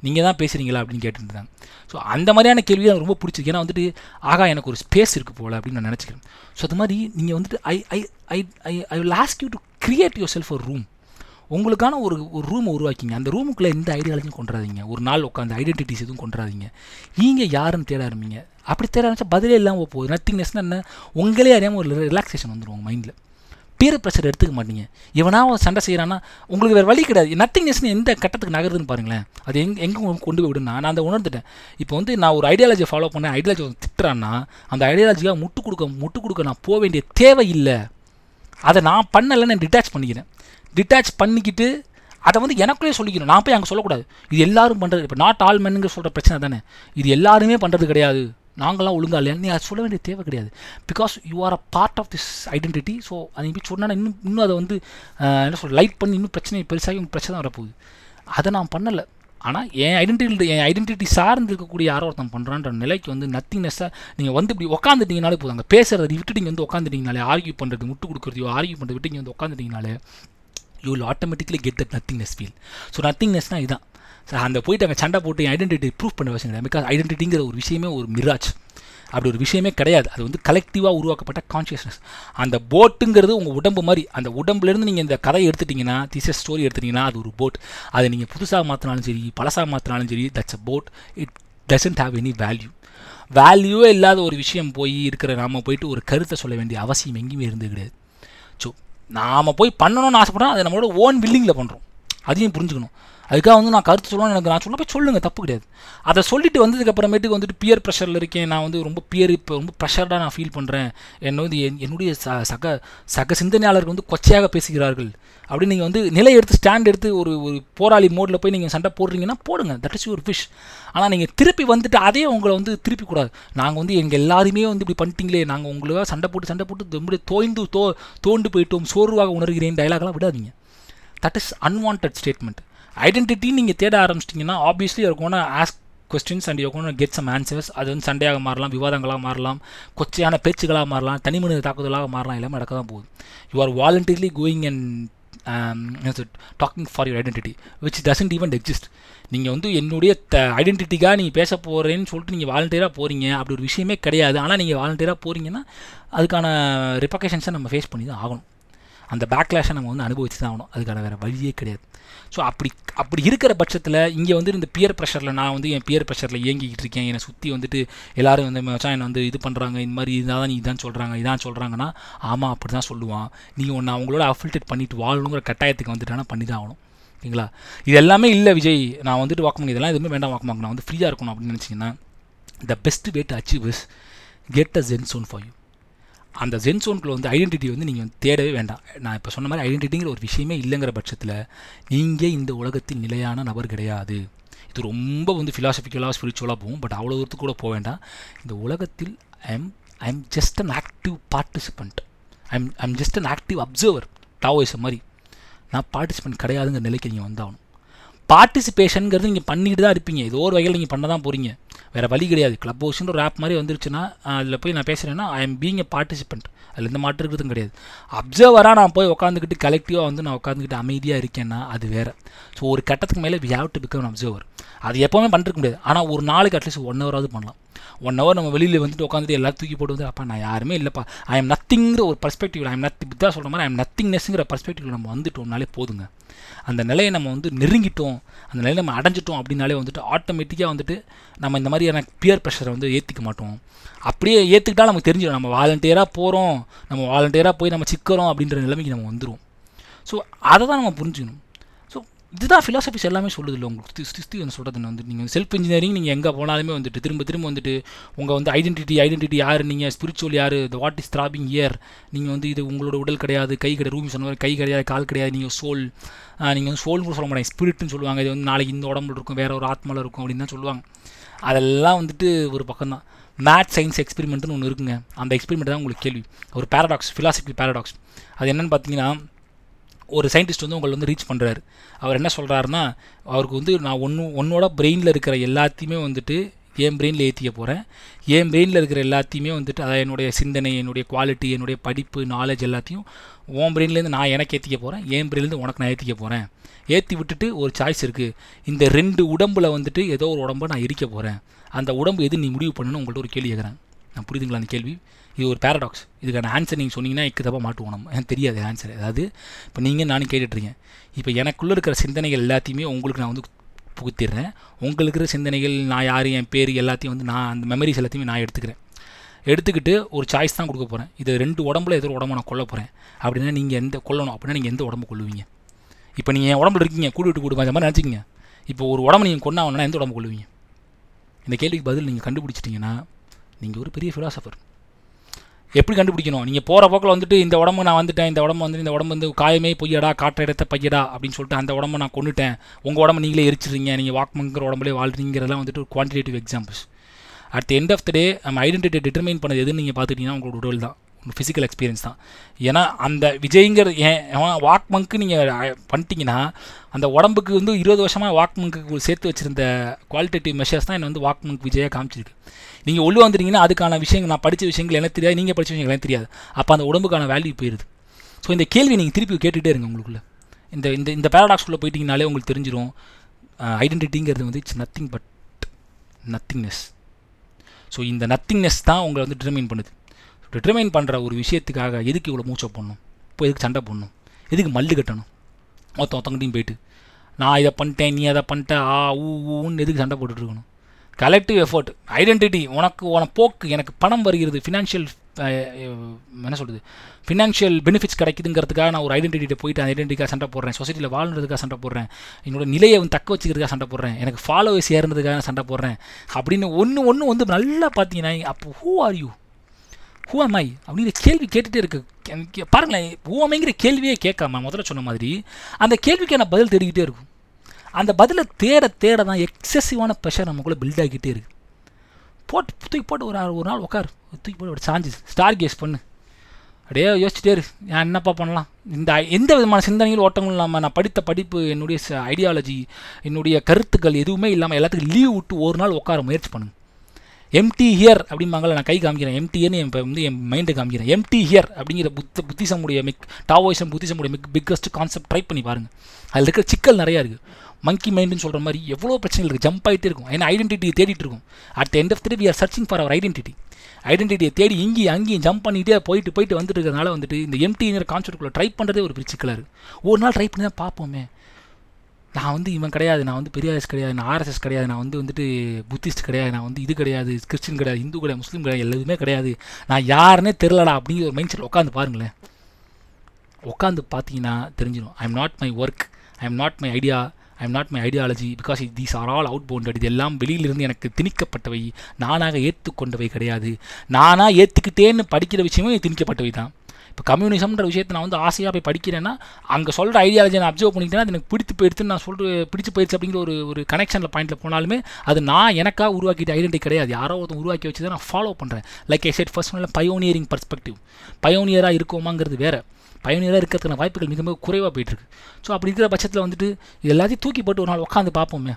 [SPEAKER 1] நீங்கள் தான் பேசுகிறீங்களா அப்படின்னு கேட்டுருந்தாங்க. ஸோ அந்த மாதிரியான கேள்வி எனக்கு ரொம்ப பிடிச்சிருக்கு. ஏன்னா வந்துட்டு ஆகா எனக்கு ஒரு ஸ்பேஸ் இருக்குது போல் அப்படின்னு நான் நினச்சிக்கிறேன். ஸோ அது மாதிரி நீங்கள் வந்துட்டு I I I I I ask you to create yourself ஒரு ரூம் உங்களுக்கான ஒரு ஒரு ரூமை உருவாக்கிங்க. அந்த ரூமுக்குள்ளே எந்த ஐடியாலஜியும் கொண்டுறாதீங்க ஒரு நாள் உட்காந்து ஐடென்டிட்டிஸ் எதுவும் கொண்டுறாதீங்க நீங்கள் யாருன்னு தேட ஆரம்பிங்க. அப்படி தேட ஆரம்பிச்சா பதிலே இல்லாமல் போகுது. நத்திங்னஸ்னா என்ன? உங்களே அறியாமல் ஒரு ரிலாக்ஸேஷன் வந்துடும் மைண்டில் பீர் ப்ரெஷர் எடுத்துக்க மாட்டீங்க. இவனா அவன் சண்டை செய்கிறான்னா உங்களுக்கு வேறு வழி கிடையாது. நத்திங்னஸ்னு எந்த கட்டத்துக்கு நகருதுன்னு பாருங்களேன். அது எங்கே எங்கே கொண்டு போய் விடுனா நான் அதை உணர்ந்துட்டேன். இப்போ வந்து நான் ஒரு ஐடியாலஜி ஃபாலோ பண்ணேன். ஐடியாலஜி திட்டுறான்னா அந்த ஐடியாலஜியாக முட்டு கொடுக்க முட்டு கொடுக்க நான் போக வேண்டிய தேவை இல்லை. அதை நான் பண்ணலைன்னு டிட்டாச் பண்ணிக்கிறேன். டிட்டாச் பண்ணிக்கிட்டு அதை வந்து எனக்குள்ளே சொல்லிக்கணும். நான் போய் அங்கே சொல்லக்கூடாது. இது எல்லாரும் பண்ணுறது இப்போ நாட் ஆல் மென்னுங்க சொல்கிற பிரச்சனை தானே. இது எல்லாருமே பண்ணுறது கிடையாது. நாங்களாம் ஒழுங்காக இல்லையா நீ அதை சொல்ல வேண்டிய தேவை கிடையாது. Because you are a part of this identity so அதை போய் சொன்னால் இன்னும் இன்னும் அதை வந்து என்ன சொல்ற லைட் பண்ணி இன்னும் பிரச்சனை பெருசாகி இன்னும் பிரச்சனை வரப்போகுது. அதை நான் பண்ணலை. ஆனால் என் ஐடென்டிட்டி என் ஐடென்டிட்டி சார்ந்து இருக்கக்கூடிய யாரோ ஒருத்தன் பண்ணுறான்ற நிலைக்கு வந்து நத்திங்னஸ்ஸாக நீங்கள் வந்து இப்படி உட்காந்துட்டீங்கனாலே போதும். அங்கே பேசுகிறத விட்டுட்டு நீங்கள் வந்து உட்காந்துட்டீங்கனாலே ஆர்கியூ பண்ணுறது முட்டு கொடுக்குறதையோ ஆர்கியூ பண்ணுறது விட்டு இங்கே வந்து உட்காந்துட்டீங்கனாலே you will automatically get that nothingness feel so நத்திங்னஸ்னால் இதுதான் ஸோ அந்த போயிட்டு அங்கே சண்டை போட்டு என் ஐடென்டிட்டி ப்ரூவ் பண்ண வச்சுங்க பிகாஸ் ஐடென்டிட்டிங்கிற ஒரு விஷயமே ஒரு மிராஜ் அப்படி ஒரு விஷயமே கிடையாது. அது வந்து கலெக்டிவாக உருவாக்கப்பட்ட கான்ஷியஸ்னஸ் அந்த போட்டுங்கிறது உங்கள் உடம்பு மாதிரி. அந்த உடம்புலேருந்து நீங்கள் இந்த கதையை எடுத்துட்டிங்கன்னா தீசஸ் ஸ்டோரி எடுத்துட்டிங்கன்னா அது ஒரு போட் அதை நீங்கள் புதுசாக மாற்றினாலும் சரி பழசாக மாற்றினாலும் சரி that's about it doesn't have any value வேல்யூவே இல்லாத ஒரு விஷயம் போய் இருக்கிற நாம போயிட்டு ஒரு கருத்தை சொல்ல வேண்டிய அவசியம் எங்கேயுமே இருந்து கிடையாது. ஸோ நாம் போய் பண்ணணும்னு ஆசைப்படுறோம் அதை நம்மளோட ஓன் வில்லிங்கில் பண்ணுறோம் அதையும் புரிஞ்சுக்கணும். அதுக்காக வந்து நான் கருத்து சொல்லணும்னு எனக்கு நான் சொல்ல போய் சொல்லுங்கள் தப்பு கிடையாது. அதை சொல்லிட்டு வந்ததுக்கு அப்புறமேட்டுக்கு வந்துட்டு பியர் ப்ரெஷரில் இருக்கேன். நான் வந்து ரொம்ப பியர் இப்போ ரொம்ப ப்ரெஷர்டாக நான் ஃபீல் பண்ணுறேன் என்னை வந்து என் என்னுடைய ச சக சக சிந்தனையாளர்கள் வந்து கொச்சையாக பேசுகிறார்கள். அப்படின்னு நீங்கள் வந்து நிலை எடுத்து ஸ்டாண்ட் எடுத்து ஒரு ஒரு போராளி மோடில் போய் நீங்கள் சண்டை போடுறீங்கன்னா போடுங்க. தட் இஸ் யூர் ஃபிஷ் ஆனால் நீங்கள் திருப்பி வந்துட்டு அதே உங்களை வந்து திருப்பி கூடாது. நாங்கள் வந்து எங்கள் எல்லாருமே வந்து இப்படி பண்ணிட்டீங்களே நாங்கள் உங்களுக்காக சண்டை போட்டு சண்டை போட்டு ரொம்ப தோய்ந்து தோ தோண்டு போயிட்டோம். சோர்வாக உணர்கிறேன். டைலாக்லாம் விடாதீங்க. That is unwanted statement identity நீங்கள் தேட ஆரம்பிச்சிட்டிங்கன்னா obviously you're gonna ask questions and you're gonna get some answers அது வந்து சண்டையாக மாறலாம் விவாதங்களாக மாறலாம் கொச்சையான பேச்சுகளாக மாறலாம் தனி மனித தாக்குதலாக மாறலாம் எல்லாமே நடக்க தான் போகுது. You are voluntarily going and talking for your identity which doesn't even exist நீங்கள் வந்து என்னுடைய த ஐடென்டிட்டிக்காக நீங்கள் பேச போகிறேன்னு சொல்லிட்டு நீங்கள் வாலண்டியராக போகிறீங்க அப்படி ஒரு விஷயமே கிடையாது. ஆனால் நீங்கள் வாலண்டியராக போகிறீங்கன்னா அதுக்கான ரிப்பகேஷன்ஸை நம்ம ஃபேஸ் பண்ணி தான் ஆகணும். அந்த பேக்லேஷை நம்ம வந்து அனுபவிச்சு தான் ஆகணும். அதுக்கான வேறு வழியே கிடையாது. ஸோ அப்படி அப்படி இருக்கிற பட்சத்தில் இங்கே வந்து இந்த பியர் ப்ரெஷரில் நான் வந்து என் பியர் ப்ரெஷரில் இயங்கிக்கிட்டு இருக்கேன். என்னை சுற்றி வந்துட்டு எல்லோரும் வந்து மச்சான் என்னை வந்து இது பண்ணுறாங்க இந்த மாதிரி இதான் நீ இதான் சொல்கிறாங்க இதான் சொல்கிறாங்கன்னா ஆமாம் அப்படி தான் சொல்லுவான். நீ ஒன்று அவங்களோட அஃபில்டேட் பண்ணிட்டு வாழணுங்கிற கட்டாயத்துக்கு வந்துட்டானா பண்ணி தான் ஆகணும். ஓகேங்களா இது எல்லாமே இல்லை விஜய். நான் வந்துட்டு வாக்குமாங்க இதெல்லாம் எதுவுமே வேண்டாம் வாக்குமாங்க நான் வந்து ஃப்ரீயாக இருக்கணும் அப்படின்னு நினச்சிங்கன்னா the best way to achieve is get a zen zone for you அந்த ஜென் சோனுக்குள்ள வந்து ஐடென்டிட்டி வந்து நீங்கள் தேடவே வேண்டாம். நான் இப்போ சொன்ன மாதிரி ஐடென்டிட்டிங்கிற ஒரு விஷயமே இல்லைங்கிற பட்சத்தில் நீங்கள் இந்த உலகத்தில் நிலையான நபர் கிடையாது. இது ரொம்ப வந்து ஃபிலாசபிக்கலாக ஸ்பிரிச்சுவலாக போகும். பட் அவ்வளோ தூரத்துக்கு கூட போக வேண்டாம். இந்த உலகத்தில் I am I am just an active participant I'm am just an active observer Taoism மாதிரி. நான் பார்ட்டிசிபெண்ட் கிடையாதுங்கிற நிலைக்கு நீங்கள் வந்தாகணும். பார்ட்டிசிபேஷனுங்கிறது நீங்கள் பண்ணிட்டு தான் இருப்பீங்க. ஏதோ ஒரு வகையில் நீங்கள் பண்ண தான் போகிறீங்க வேறு வழி கிடையாது. கிளப் ஹவுஸ்ன்ற ஒரு ஆப் மாதிரி வந்துருச்சுன்னா அதில் போய் நான் பேசுகிறேன்னா I am being a participant அதில் எந்த மாற்று இருக்கிறதும் கிடையாது. அப்சர்வராக நான் போய் உட்காந்துக்கிட்டு கலெக்டிவாக வந்து நான் உட்காந்துக்கிட்டு அமைதியாக இருக்கேன்னா அது வேறு. ஸோ ஒரு கட்டத்துக்கு மேலே we have to become observer அது எப்போவுமே பண்ணிருக்க முடியாது. ஆனால் ஒரு நாளைக்கு அட்லீஸ்ட் ஒன் ஹவராவது பண்ணலாம். ஒன் ஹவர் நம்ம வெளியில் வந்துட்டு உட்காந்துட்டு எல்லாரும் தூக்கி போட்டு வந்து அப்பா நான் யாருமே இல்லைப்பா. ஐ எம் நத்திங்கிற ஒரு பர்ஸ்பெக்டிவ் ஐ எம் நத்தி தான் சொல்கிற மாதிரி ஐ எம் நத்திங்னஸ்ங்கிற பர்ஸ்பெக்டிவ் நம்ம வந்துட்டோம்னாலே போதுங்க. அந்த நிலையை நம்ம வந்து நெருங்கிட்டோம் அந்த நிலையை நம்ம அடைஞ்சிட்டோம் அப்படின்னாலே வந்துட்டு ஆட்டோமேட்டிக்காக வந்துட்டு நம்ம இந்த மாதிரியான பியர் ப்ரெஷரை வந்து ஏற்றிக்க மாட்டோம். அப்படியே ஏற்றுக்கிட்டால் நமக்கு தெரிஞ்சிடும். நம்ம வாலண்டியராக போகிறோம் நம்ம வாலண்டியராக போய் நம்ம சிக்கிறோம் அப்படின்ற நிலைமைக்கு நம்ம வந்துடும் ஸோ அதை தான் நம்ம புரிஞ்சுக்கணும். இதுதான் ஃபிலாசபிஸ் எல்லாமே சொல்லுது இல்லை உங்களுக்கு. சுத்தி வந்து சொல்கிறது வந்து நீங்கள் செல்ஃப் இன்ஜினியரிங் நீங்கள் எங்கே போனாலுமே வந்துட்டு திரும்ப திரும்ப வந்துட்டு உங்கள் வந்து ஐடென்டிட்டி ஐடென்டிட்டி யார்? நீங்கள் ஸ்பிரிச்சுவல் யார்? The what is throbbing here நீங்கள் வந்து இது உங்களோட உடல் கிடையாது கை கிடையாது ரூம் சொன்ன மாதிரி கை கிடையாது கால் கிடையாது நீங்கள் சோல் நீங்கள் வந்து சோல்னு கூட சொல்ல மாட்டாங்க ஸ்பிரிட்னு சொல்லுவாங்க. இது வந்து நாளைக்கு இந்த உடம்புல இருக்கும் வேற ஒரு ஆத்மாவில் இருக்கும் அப்படின்னு தான் சொல்லுவாங்க. அதெல்லாம் வந்துட்டு ஒரு பக்கம் தான். மேத் சயின்ஸ் எக்ஸ்பெரிமெண்ட்னு ஒன்று இருக்குங்க. அந்த எக்ஸ்பெரிமெண்ட் தான் உங்களுக்கு கேள்வி. ஒரு பேரடாக்ஸ் ஃபிலாசபி பேரடாக்ஸ் அது என்னென்னு பார்த்தீங்கன்னா ஒரு சயின்டிஸ்ட் வந்து உங்களை வந்து ரீச் பண்ணுறாரு அவர் என்ன சொல்கிறாருன்னா அவருக்கு வந்து நான் ஒன்று உன்னோட பிரெயினில் இருக்கிற எல்லாத்தையுமே வந்துட்டு என் பிரெயினில் ஏற்றிக்க போகிறேன் என் பிரெயினில் இருக்கிற எல்லாத்தையுமே வந்துட்டு அதாவது என்னுடைய சிந்தனை என்னுடைய குவாலிட்டி என்னுடைய படிப்பு நாலேஜ் எல்லாத்தையும் உன் பிரெயின்லேருந்து நான் எனக்கு ஏற்றிக்க போகிறேன் என் பிரெயின்லேருந்து உனக்கு நான் ஏற்றிக்க போகிறேன் ஏற்றி விட்டுட்டு ஒரு சாய்ஸ் இருக்குது இந்த ரெண்டு உடம்பில் வந்துட்டு ஏதோ ஒரு உடம்பை நான் எரிக்க போகிறேன் அந்த உடம்பு எது நீ முடிவு பண்ணணும்னு உங்கள்கிட்ட ஒரு கேள்வி கேட்குறேன் நான் புரியுதுங்களா அந்த கேள்வி? இது ஒரு பேரடாக்ஸ் இதுக்கான ஆன்சர் நீங்கள் சொன்னீங்கன்னா இக்கு தப்பாக மாட்டுவோம் நம்ம. எனக்கு தெரியாது ஆன்சர் அதாவது இப்போ நீங்கள் நானும் கேட்டுட்ருக்கேன். இப்போ எனக்குள்ளே இருக்கிற சிந்தனைகள் எல்லாத்தையுமே உங்களுக்கு நான் வந்து புகுத்திடுறேன். உங்களுக்கு இருக்கிற சிந்தனைகள் நான் யார் என் பேர் எல்லாத்தையும் வந்து நான் அந்த மெமரிஸ் எல்லாத்தையுமே நான் எடுத்துக்கிறேன். எடுத்துக்கிட்டு ஒரு சாய்ஸ் தான் கொடுக்க போகிறேன் இது ரெண்டு உடம்புல ஏதோ உடம்பு நான் கொல்ல போகிறேன் அப்படின்னா நீங்கள் எந்த கொல்லணும்? அப்படின்னா நீங்கள் எந்த உடம்பு கொள்ளுவீங்க இப்போ நீங்கள் என் உடம்புல இருக்கீங்க கூடு விட்டு கூடு அந்த மாதிரி நினச்சிக்கிங்க. இப்போ ஒரு உடம்பு நீங்கள் கொண்டாங்கன்னா எந்த உடம்பு கொள்ளுவீங்க இந்த கேள்விக்கு பதில் நீங்கள் கண்டுபிடிச்சிட்டிங்கன்னா நீங்கள் ஒரு பெரிய ஃபிலாசபர் எப்படி கண்டுபிடிக்கணும்? நீங்கள் போகிற போக்கில் வந்துட்டு இந்த உடம்பு நான் வந்துட்டேன் இந்த உடம்பு வந்து இந்த உடம்பு வந்து காயமே பொய்யடா காற்ற இடத்த பையடா அப்படின்னு சொல்லிட்டு அந்த உடம்பை நான் கொண்டுட்டேன் உங்கள் உடம்பு நீங்களே எரிச்சிடுறீங்க நீங்கள் வாக்மங்கிற உடம்புலே வாழ்றீங்கிறதெல்லாம் வந்துட்டு ஒரு quantitative examples at end of the day நம்ம ஐடென்டிட்டி டிட்டர்மைன் பண்ணது எதுன்னு நீங்கள் பார்த்துட்டிங்கன்னா உங்களோட உடல் தான். ஃபிசிக்கல் எக்ஸ்பீரியன்ஸ் தான். ஏன்னா அந்த விஜய்ங்கிற ஏன் வாக் மங்க்கு நீங்கள் பண்ணிட்டீங்கன்னா அந்த உடம்புக்கு வந்து இருபது வருஷமாக வாக் மங்க்கு சேர்த்து வச்சுருந்த குவாலிட்டேட்டிவ் மெஷர்ஸ் தான் என்னை வந்து வாக் மங்க் விஜயாக காமிச்சிருக்கு. நீங்கள் உள்ளே வந்துட்டீங்கன்னா அதுக்கான விஷயங்கள் நான் படித்த விஷயங்கள் எனக்கு தெரியாது நீங்கள் படித்த விஷயங்கள் எனக்கு தெரியாது. அப்போ அந்த உடம்புக்கான வேல்யூ போயிடுது ஸோ இந்த கேள்வி நீங்கள் திருப்பி கேட்டுகிட்டே இருங்க உங்களுக்குள்ள. இந்த இந்த இந்த பேரடாக்ஸ்குள்ளே போயிட்டீங்கனாலே உங்களுக்கு தெரிஞ்சிடும் ஐடென்டிட்டிங்கிறது வந்து it's nothing but nothingness so இந்த நத்திங்னஸ் தான் உங்களை வந்து டிட்டர்மைன் பண்ணுது. டிட்டர்மைன் பண்ணுற ஒரு விஷயத்துக்காக எதுக்கு இவ்வளோ மூச்சை போடணும்? இப்போ எதுக்கு சண்டை போடணும்? எதுக்கு மல்லு கட்டணும்? மொத்தம் ஒருத்தவங்கிட்டையும் போயிட்டு நான் இதை பண்ணிட்டேன் நீ அதை பண்ணிட்ட ஆ ஊ ஊன்னு எதுக்கு சண்டை போட்டுட்டு இருக்கணும்? கலெக்டிவ் எஃபர்ட் ஐடென்டிட்டி உனக்கு உன போக்கு எனக்கு பணம் வருகிறது ஃபினான்ஷியல் என்ன சொல்கிறது ஃபினான்ஷியல் பெனிஃபிட்ஸ் கிடைக்குதுங்கிறதுக்காக நான் ஒரு ஐடென்டிட்டியை போயிட்டு அந்த ஐடென்டிட்டிக்காக சண்டை போடுறேன். சொசைட்டியில் வாழ்றதுக்காக சண்டை போடுறேன். என்னோட நிலையை வந்து தக்க வச்சுக்கிறதுக்காக சண்டை போடுறேன். எனக்கு ஃபாலோவர்ஸ் ஏறுறதுக்காக சண்டை போடுறேன். அப்படின்னு ஒன்று ஒன்று வந்து நல்லா பார்த்தீங்கன்னா அப்போ ஹூ ஆர் யூ ஹூ அப்படிங்கிற கேள்வி கேட்டுகிட்டே இருக்கு. பாருங்களேன் ஹூ அமைங்கிற கேள்வியே கேட்காம முதல்ல சொன்ன மாதிரி அந்த கேள்விக்கான பதில் தேடிக்கிட்டே இருக்கும். அந்த பதிலை தேட தேட தான் எக்ஸசிவான ப்ரெஷர் நமக்குள்ளே பில்ட் ஆகிக்கிட்டே இருக்குது போட்டு தூக்கி போட்டு ஒரு ஆள் ஒரு நாள் உட்காரு தூக்கி போட்டு ஒரு சாஞ்சு ஸ்டார் கேஸ் பண்ணு. அப்படியே யோசிச்சுட்டே இரு. நான் என்னப்பா பண்ணலாம்? இந்த எந்த விதமான சிந்தனைகள் ஓட்டங்களும் இல்லாமல் நான் படித்த படிப்பு என்னுடைய ஐடியாலஜி என்னுடைய கருத்துக்கள் எதுவுமே இல்லாமல் எல்லாத்துக்கும் லீவ் விட்டு ஒரு நாள் உட்கார முயற்சி பண்ணுங்க. எம்டி ஹியர் அப்படிம்பாங்கல்ல நான் கை காமிக்கிறேன். எம்டின்னு என் இப்போ வந்து என் மைண்டை காமிக்கிறேன். எம்டி ஹியர் அப்படிங்கிற புத்த புத்திசமுடைய மிக் டாவோயிசம் புத்திசமுடைய மிக் பிக்கஸ்ட் கான்செப்ட் ட்ரை பண்ணி பாருங்கள் அதில் இருக்கிற சிக்கல் நிறையா இருக்குது மங்கி மைண்டுன்னு சொல்கிற மாதிரி எவ்வளோ பிரச்சனைகள் இருக்குது ஜம்ப் ஆகிட்டே இருக்கும். ஏன்னா ஐடென்டிட்டியை தேடிட்டு இருக்கும். At end of the we are searching for our identity ஐடென்டிட்டியை தேடி இங்கேயும் அங்கேயும் ஜம்ப் பண்ணிகிட்டே போயிட்டு போயிட்டு வந்துட்டு இருக்கிறதுனால வந்துட்டு இந்த எம்டிங்கிற கான்செப்ட்குள்ளே ட்ரை பண்ணுறதே ஒரு சிக்கலாக இருக்குது ஒரு நாள் ட்ரை பண்ணி தான் பார்ப்போமே நான் வந்து இவன் கிடையாது நான் வந்து பெரியார்எஸ் கிடையாது நான் ஆர்எஸ்எஸ் கிடையாது நான் வந்து வந்துட்டு புத்திஸ்ட் கிடையாது நான் வந்து இது கிடையாது கிறிஸ்டின் கிடையாது இந்து கிடையாது முஸ்லீம் கிடையாது எல்லாதுமே கிடையாது. நான் யாருன்னே தெரிலடா அப்படிங்கிற ஒரு மைண்ட் செட் உட்காந்து பாருங்களேன். உட்காந்து பார்த்தீங்கன்னா தெரிஞ்சிடும். I am not my work I am not my idea I am not my ideology because these are all out bounded இது எல்லாம் வெளியிலிருந்து எனக்கு திணிக்கப்பட்டவை. நானாக ஏற்றுக்கொண்டவை கிடையாது. நானாக ஏற்றுக்கிட்டேன்னு படிக்கிற விஷயமும் திணிக்கப்பட்டவை தான் இப்போ கம்யூனிசம்ன்ற விஷயத்தை நான் வந்து ஆசையாக போய் படிக்கிறேன்னா அங்கே சொல்கிற ஐடியாலஜி நான் அப்சர்வ் பண்ணிக்கிட்டேன்னா அது எனக்கு பிடித்து போயிடுச்சுன்னு நான் சொல்கிற பிடிச்சு போயிடுச்சு அப்படிங்கிற ஒரு ஒரு கனெக்ஷனில் பாயிண்ட்டில் போனாலுமே அது நான் எனக்காக உருவாக்கிட்ட ஐடென்டி கிடையாது. யாரோ ஒருத்தன் உருவாக்கி வச்சு தான் நான் ஃபாலோ பண்ணுறேன் லைக் ஐ செட் ஃபர்ஸ்ட் ஒன்ல பயோனியரிங் பர்ஸ்பெக்டிவ் பயோனியராக இருக்கோமாங்கிறது வேறு. பயனியராக இருக்கிறதுக்கான வாய்ப்புகள் மிக மிக குறைவாக போயிட்டுருக்கு. ஸோ அப்படி இருக்கிற பட்சத்தில் வந்துட்டு இது எல்லாத்தையும் தூக்கி போட்டு ஒரு நாள் உட்காந்து பார்ப்போமே.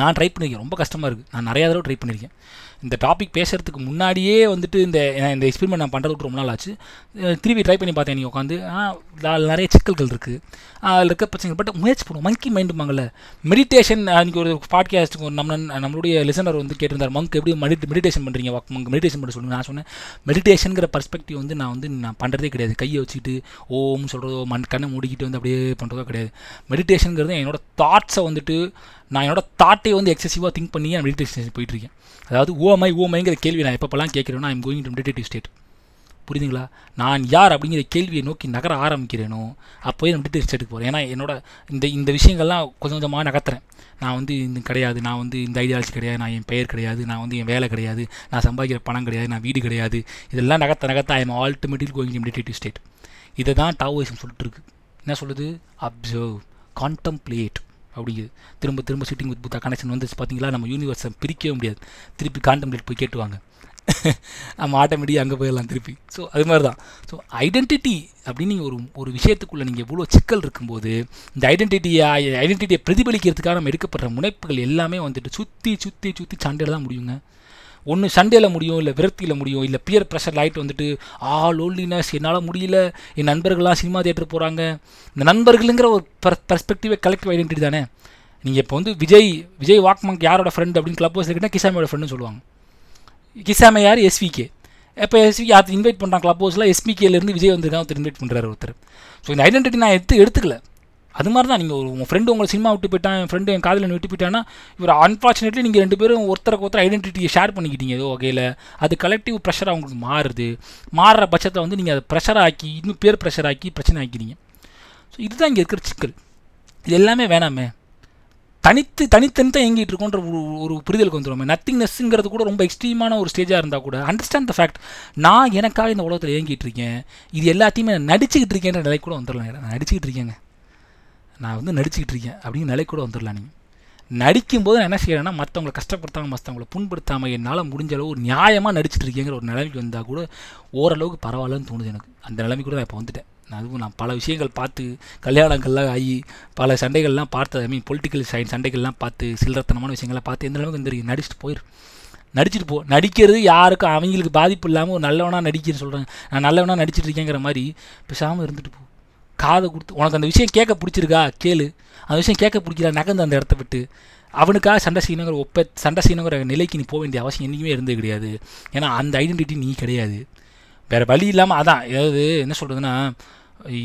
[SPEAKER 1] நான் ட்ரை பண்ணியிருக்கேன் ரொம்ப கஷ்டமாக இருக்குது நான் நிறையா தடவை ட்ரை பண்ணியிருக்கேன் இந்த டாபிக் பேசுகிறதுக்கு முன்னாடியே வந்துட்டு இந்த இந்த எக்ஸ்பெரிமெண்ட் நான் பண்ணுறதுக்கு ரொம்ப நாள் ஆச்சு. திருப்பி ட்ரை பண்ணி பார்த்தேன் நீங்கள் உட்காந்து அதில் நிறைய சிக்கல்கள் இருக்குது அதில் இருக்க பிரச்சனைகள். பட் முயற்சி பண்ணுவோம். மங்கி மைண்டுமாங்கல்ல மெடிடேஷன் அன்றைக்கி ஒரு பாட்காஸ்ட்டுக்கு ஒரு நம்ம நம்மளுடைய லிசனர் வந்து கேட்டிருந்தார் மங்க் எப்படி மெடி மெடிடேஷன் பண்ணுறீங்க வாக் மங்க் மெடிடேஷன் பண்ண சொல்லுங்கள் நான் சொன்னேன் மெடிடேஷனுங்கிற பர்ஸ்பெக்டிவ் வந்து நான் வந்து நான் பண்ணுறதே கிடையாது. கையை வச்சுக்கிட்டு ஓம் சொல்கிறதோ மண் கண்ணை மூடிக்கிட்டு வந்து அப்படியே பண்ணுறதோ கிடையாது. மெடிடேஷனுங்கிறது என்னோட தாட்ஸை வந்துட்டு நான் என்னோட தாட்டை வந்து எக்ஸசிவாக திங்க் பண்ணி நான் மெடிடேஷன் போயிட்டுருக்கேன். அதாவது ஓமை ஓமைங்கிற கேள்வி நான் எப்பப்பெல்லாம் கேட்குறேனோ I'm going to meditative state புரியுதுங்களா? நான் யார் அப்படிங்கிற கேள்வியை நோக்கி நகர ஆரம்பிக்கிறேனோ அப்போயே நான் மெடிடேட்டிவ் ஸ்டேட்டுக்கு போகிறேன் ஏன்னா என்னோட இந்த இந்த விஷயங்கள்லாம் கொஞ்சம் கொஞ்சமாக நகர்த்துறேன். நான் வந்து இந்த கிடையாது. நான் வந்து இந்த ஐடியாலஜி கிடையாது. நான் என் பெயர் கிடையாது. நான் வந்து என் வேலை கிடையாது. நான் சம்பாதிக்கிற பணம் கிடையாது. நான் வீடு கிடையாது. இதெல்லாம் நகர்த்த நகர்த்த I am ultimately going meditative state இதை தான் டாவோயிசம் சொல்லிட்டு இருக்கு என்ன சொல்லுது? அப்சர்வ் கான்டம்ப்ளேட் அப்படிங்குது திரும்ப திரும்ப சிட்டிங் வித் புத்தா கனெக்ஷன் வந்துச்சு. பார்த்தீங்களா நம்ம யூனிவர்ஸை பிரிக்கவே முடியாது. திருப்பி கான்டம்ப்ளேட் போய் கேட்டுவாங்க. நம்ம ஆட்டோமேட்டிக்காக அங்கே போயிடலாம் திருப்பி. ஸோ அது மாதிரி தான் ஸோ ஐடென்டிட்டி அப்படின்னு நீங்கள் ஒரு ஒரு விஷயத்துக்குள்ளே நீங்கள் எவ்வளோ சிக்கல் இருக்கும்போது இந்த ஐடென்டிட்டியை ஐடென்டிட்டியை பிரதிபலிக்கிறதுக்காக நம்ம எடுக்கப்படுற முனைப்புகள் எல்லாமே வந்துட்டு சுற்றி சுற்றி சுற்றி சண்டையில் தான் முடியுங்க. ஒன்று சண்டையில் முடியும் இல்லை விரக்தியில் முடியும் இல்லை பியர் ப்ரெஷர் லைட் வந்துட்டு ஆ லோன்லினஸ் என்னால் முடியல என் நண்பர்கள்லாம் சினிமா தேட்டர் போகிறாங்க இந்த நண்பர்களுங்கிற ஒரு பெர்ஸ்பெக்டிவே கலெக்டிவ் ஐடென்டிட்டி தானே? நீங்கள் இப்போ வந்து விஜய் விஜய் வாக்மங்க் யாரோட ஃப்ரெண்ட் அப்படின்னு கிளப் ஹவுஸ் இருக்குன்னா கிசாமியோட ஃப்ரெண்டுன்னு சொல்லுவாங்க. கிசாம யார்? எஸ்விகே இப்போ எஸ்வி அது இன்வைட் பண்ணுறான் கிளப் ஹவுஸில் எஸ்பிகேலேருந்து விஜய் வந்திருக்கான் ஒருத்தர் இன்வைட் பண்ணுறாரு ஒருத்தர். ஸோ இந்த ஐடென்டிட்டி நான் எடுத்து எடுத்துக்கல. அது மாதிரி தான் நீங்கள் உங்கள் ஃப்ரெண்டு உங்களை சினிமா விட்டு போயிட்டான் என் ஃப்ரெண்டு என் காதலன் விட்டு போயிட்டான்னா இவர் அன்ஃபார்ச்சுனேட்லி நீங்கள் ரெண்டு பேரும் ஒருத்தருக்கு ஒருத்தர் ஐடென்டிட்டியை ஷேர் பண்ணிக்கிட்டீங்க ஏதோ வகையில். அது கலெக்டிவ் ப்ரெஷர் உங்களுக்கு மாறுது. மாறுற பட்சத்தில் வந்து நீங்கள் அதை ப்ரெஷர் ஆக்கி இன்னும் பேர் ப்ரெஷர் ஆக்கி பிரச்சனை ஆக்கிக்கிறீங்க ஸோ இதுதான் இங்கே இருக்கிற சிக்கல். இது எல்லாமே வேணாமே. தனித்து தனித்தனி தான் இயங்கிட்டு இருக்கோன்ற ஒரு ஒரு புரிதலுக்கு வந்துடுவோம் நத்திங்னஸ்ங்கிறது கூட ரொம்ப எக்ஸ்ட்ரீமான ஒரு ஸ்டேஜாக இருந்தால் கூட அண்டர்ஸ்டாண்ட் த ஃபேக்ட் நான் எனக்காக இந்த உலகத்தில் இயங்கிட்டு இருக்கேன். இது எல்லாத்தையுமே நான் நடிச்சுக்கிட்டு இருக்கேன்ற நிலை கூட வந்துடலாம் நான் நடிச்சுக்கிட்டு இருக்கேங்க. நான் வந்து நடிச்சுக்கிட்டு இருக்கேன் அப்படின்னு நிலை கூட வந்துடலாம் நீங்கள் நடிக்கும்போது நான் என்ன செய்கிறேன்னா மற்றவங்களை கஷ்டப்படுத்தாமல் மற்றவங்களை புண்படுத்தாமல் என்னால் முடிஞ்ச அளவு ஒரு நியாயமாக நடிச்சிட்டு இருக்கேங்கிற ஒரு நிலைமைக்கு வந்தால் கூட ஓரளவுக்கு பரவாயில்லன்னு தோணுது எனக்கு. அந்த நிலைமை கூட நான் இப்போ வந்துட்டேன். நான் அதுவும் நான் பல விஷயங்கள் பார்த்து கல்யாணங்கள்லாம் ஆகி பல சண்டைகள்லாம் பார்த்து ஐ மீன் பொலிட்டிக்கல் சைன் சண்டைகள்லாம் பார்த்து சில்லறத்தனமான விஷயங்கள்லாம் பார்த்து எந்த அளவுக்கு வந்துருக்கு நடிச்சுட்டு போயிரு. நடிச்சுட்டு போ நடிக்கிறது யாருக்கும் அவங்களுக்கு பாதிப்பு இல்லாமல் ஒரு நல்லவனாக நடிக்கிறேன்னு சொல்கிறாங்க நான் நல்லவனாக நடிச்சிட்டு இருக்கேங்கிற மாதிரி பேசாமல் இருந்துட்டு போ. காதை கொடுத்து உனக்கு அந்த விஷயம் கேட்க பிடிச்சிருக்கா? கேளு. அந்த விஷயம் கேட்க பிடிக்கல நகர்ந்து அந்த இடத்த விட்டு. அவனுக்காக சண்டை செய்யணுங்கிற ஒப்ப சண்டை செய்யணுங்கிற நிலைக்கு நீ போக வேண்டிய அவசியம் என்றைக்குமே இருந்தது கிடையாது. ஏன்னா அந்த ஐடென்டிட்டி நீ கிடையாது. வேறு வழி இல்லாமல் அதான் ஏதாவது என்ன சொல்கிறதுன்னா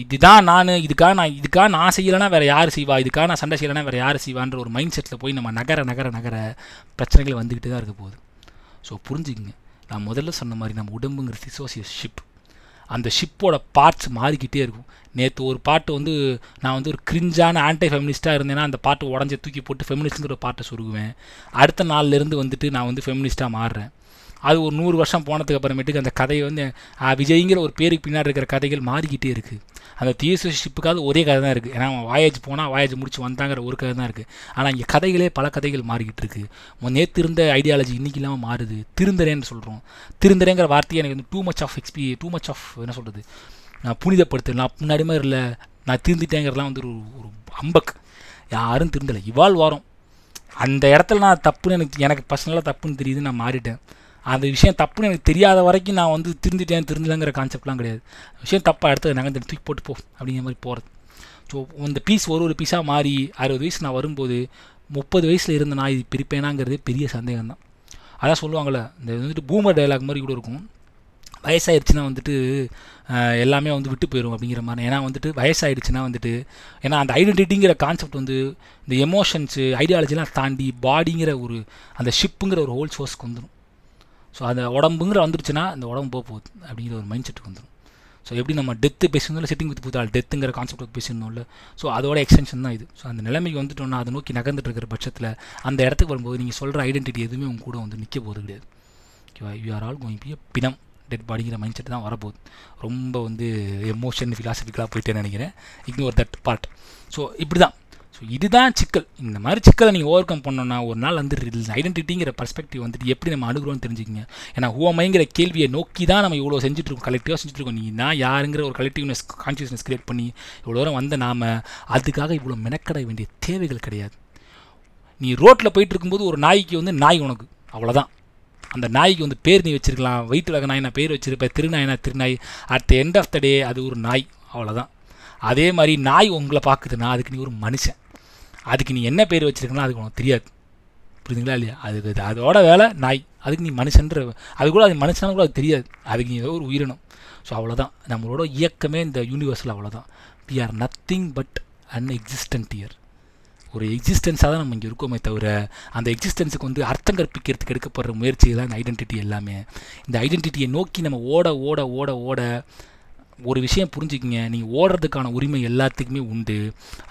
[SPEAKER 1] இதுதான் நான் இதுக்காக நான் இதுக்காக நான் செய்யலைன்னா வேறு யார் செய்வா? இதுக்காக நான் சண்டை செய்யலைன்னா வேறு யார் செய்வான்ற ஒரு மைண்ட் செட்டில் போய் நம்ம நகர நகர நகர பிரச்சனைகள் வந்துக்கிட்டு தான் இருக்க போகுது. ஸோ புரிஞ்சுக்கங்க. நான் முதல்ல சொன்ன மாதிரி நம்ம உடம்புங்கிற சிசோசியஸ் ஷிப் அந்த ஷிப்போட பார்ட்ஸ் மாறிக்கிட்டே இருக்கும். நேற்று ஒரு பாட்டு வந்து நான் வந்து ஒரு கிரிஞ்சான ஆன்டி ஃபெமினிஸ்ட்டாக இருந்தேன்னா அந்த பாட்டு உடஞ்சி தூக்கி போட்டு ஃபெமினிஸ்ட்டுங்கிற ஒரு பாட்டை சுருகுவேன். அடுத்த நாள்லேருந்து வந்துட்டு நான் வந்து ஃபெமினிஸ்ட்டாக மாறுறேன். அது ஒரு நூறு வருஷம் போனதுக்கு அப்புறமேட்டுக்கு அந்த கதையை வந்து விஜய்ங்கிற ஒரு பேருக்கு பின்னாடி இருக்கிற கதைகள் மாறிக்கிட்டே இருக்குது அந்த தியேசர்ஷிப்புக்காவது ஒரே கதை தான் இருக்குது ஏன்னா அவன் வாயேஜ் போனால் வாயேஜ் முடிச்சு வந்தாங்கிற ஒரு கதை தான் இருக்குது ஆனால் இங்கே கதைகளே பல கதைகள் மாறிக்கிட்டு இருக்குது நேற்று இருந்த ஐடியாலஜி இன்றைக்கி இல்லாமல் மாறுது. திருந்தரேன்னு சொல்கிறோம் திருந்தரேங்கிற வார்த்தையை எனக்கு வந்து டூ மச் ஆஃப் எக்ஸ்பீ டூ மச் ஆஃப் என்ன சொல்கிறது நான் புனிதப்படுத்து நான் முன்னாடி மாதிரி இல்லை. நான் திருந்திட்டேங்கிறதுலாம் வந்து ஒரு ஒரு அம்பக் யாரும் திருந்தலை. இவால் வாரம். அந்த இடத்துல நான் தப்புன்னு எனக்கு எனக்கு பர்சனலாக தப்புன்னு தெரியுது நான் மாறிட்டேன். அந்த விஷயம் தப்புன்னு எனக்கு தெரியாத வரைக்கும் நான் வந்து திருந்துட்டேன் திருந்தலைங்கிற கான்செப்ட்லாம் கிடையாது. விஷயம் தப்பாக அடுத்தது நாங்கள் தூக்கி போட்டு போ அப்படிங்கிற மாதிரி போகிறது ஸோ இந்த பீஸ் ஒரு ஒரு பீஸாக மாறி அறுபது வயசு நான் வரும்போது முப்பது வயசில் இருந்த நான் இது பிரிப்பேனாங்கிறதே பெரிய சந்தேகம் தான் அதான் சொல்லுவாங்கள்ல இந்த வந்துட்டு பூமர் டைலாக் மாதிரி கூட இருக்கும். வயசாயிடுச்சுன்னா வந்துட்டு எல்லாமே வந்து விட்டு போயிடும் அப்படிங்கிற மாதிரி. ஏன்னா வந்துட்டு வயசாயிடுச்சுன்னா வந்துட்டு ஏன்னா அந்த ஐடென்டிட்டிங்கிற கான்செப்ட் வந்து இந்த எமோஷன்ஸு ஐடியாலஜிலாம் தாண்டி பாடிங்கிற ஒரு அந்த ஷிப்புங்கிற ஒரு ஹோல் சோர்ஸ்க்கு வந்துடும் ஸோ அந்த உடம்புங்கிற வந்துருச்சுன்னா அந்த உடம்பு போக போகுது அப்படிங்கிற ஒரு மைண்ட் செட்டுக்கு வந்துடும் ஸோ எப்படி நம்ம டெத்து பேசியிருந்தோம்ல சிட்டிங் வித் புத்தாள் டெத்துங்கிற கான்செப்ட் பேசணும்ல ஸோ அதோட எக்ஸ்டென்ஷன் தான் இது. ஸோ அந்த நிலைமைக்கு வந்துட்டோம்னா அதை நோக்கி நகர்ந்துட்டு இருக்கிற பட்சத்தில் அந்த இடத்துக்கு வரும்போது நீங்கள் சொல்கிற ஐடென்டிட்டி எதுவுமே உங்க கூட வந்து நிற்க போகிறது கிடையாது. ஓகேவா you are all going be பிணம் டெட் பாடிங்கிற மைண்ட் செட் தான் வரப்போகுது. ரொம்ப வந்து எமோஷன் ஃபிலாசபிக்கலாக போயிட்டேன்னு நினைக்கிறேன். இக்னோர் தட் பார்ட் ஸோ இப்படி தான் ஸோ இதுதான் சிக்கல். இந்த மாதிரி சிக்கலை நீங்கள் ஓவர் கம் பண்ணோன்னா ஒரு நாள் வந்து ஐடென்டிட்டிங்கிற பர்ஸ்பெக்டிவ் வந்துட்டு எப்படி நம்ம அணுகிறோம்னு தெரிஞ்சுக்கங்க. ஏன்னா ஹூமைங்கிற கேள்வியை நோக்கி தான் நம்ம இவ்வளோ செஞ்சுட்ருக்கோம் கலெக்டிவாக செஞ்சுட்ருக்கோம் நீ நான் யாருங்கிற ஒரு கலெக்டிவ்னஸ் கான்சியஸ்னஸ் கிரியேட் பண்ணி இவ்வளோ தூரம் வந்த நாம் அதுக்காக இவ்வளோ மெனக்கட வேண்டிய தேவைகள் கிடையாது. நீ ரோட்டில் போயிட்டு இருக்கும்போது ஒரு நாய்க்கு வந்து நாய் உனக்கு. அவ்வளோதான் அந்த நாய்க்கு வந்து பேர் நீ வச்சிருக்கலாம். வயிற்று வகை நாய் நான் பேர் வச்சிருப்பேன் திருநாய்னா திருநாய். At the end of the day அது ஒரு நாய். அவ்வளோதான் அதே மாதிரி நாய் உங்களை பார்க்குதுன்னா அதுக்கு நீ ஒரு மனுஷன். அதுக்கு நீ என்ன பேர் வச்சுருக்கனா அதுக்கு உனக்கு தெரியாது. புரியுதுங்களா இல்லையா? அதுக்கு அது அதோட வேலை நாய். அதுக்கு நீ மனுஷன்ற அது கூட அது மனுஷனாலும் கூட அது தெரியாது. அதுக்கு நீ ஏதோ ஒரு உயிரினம். ஸோ அவ்வளோதான் நம்மளோட இயக்கமே இந்த யூனிவர்ஸில் அவ்வளோதான் we are nothing but an existent here ஒரு எக்ஸிஸ்டன்ஸாக தான் நம்ம இங்கே இருக்கோமே தவிர அந்த எக்ஸிஸ்டன்ஸுக்கு வந்து அர்த்தம் கற்பிக்கிறதுக்கு எடுக்கப்படுற முயற்சி தான் இந்த ஐடென்டிட்டி எல்லாமே. இந்த ஐடென்டிட்டியை நோக்கி நம்ம ஓட ஓட ஓட ஓட ஒரு விஷயம் புரிஞ்சுக்கிங்க. நீங்கள் ஓடுறதுக்கான உரிமை எல்லாத்துக்குமே உண்டு.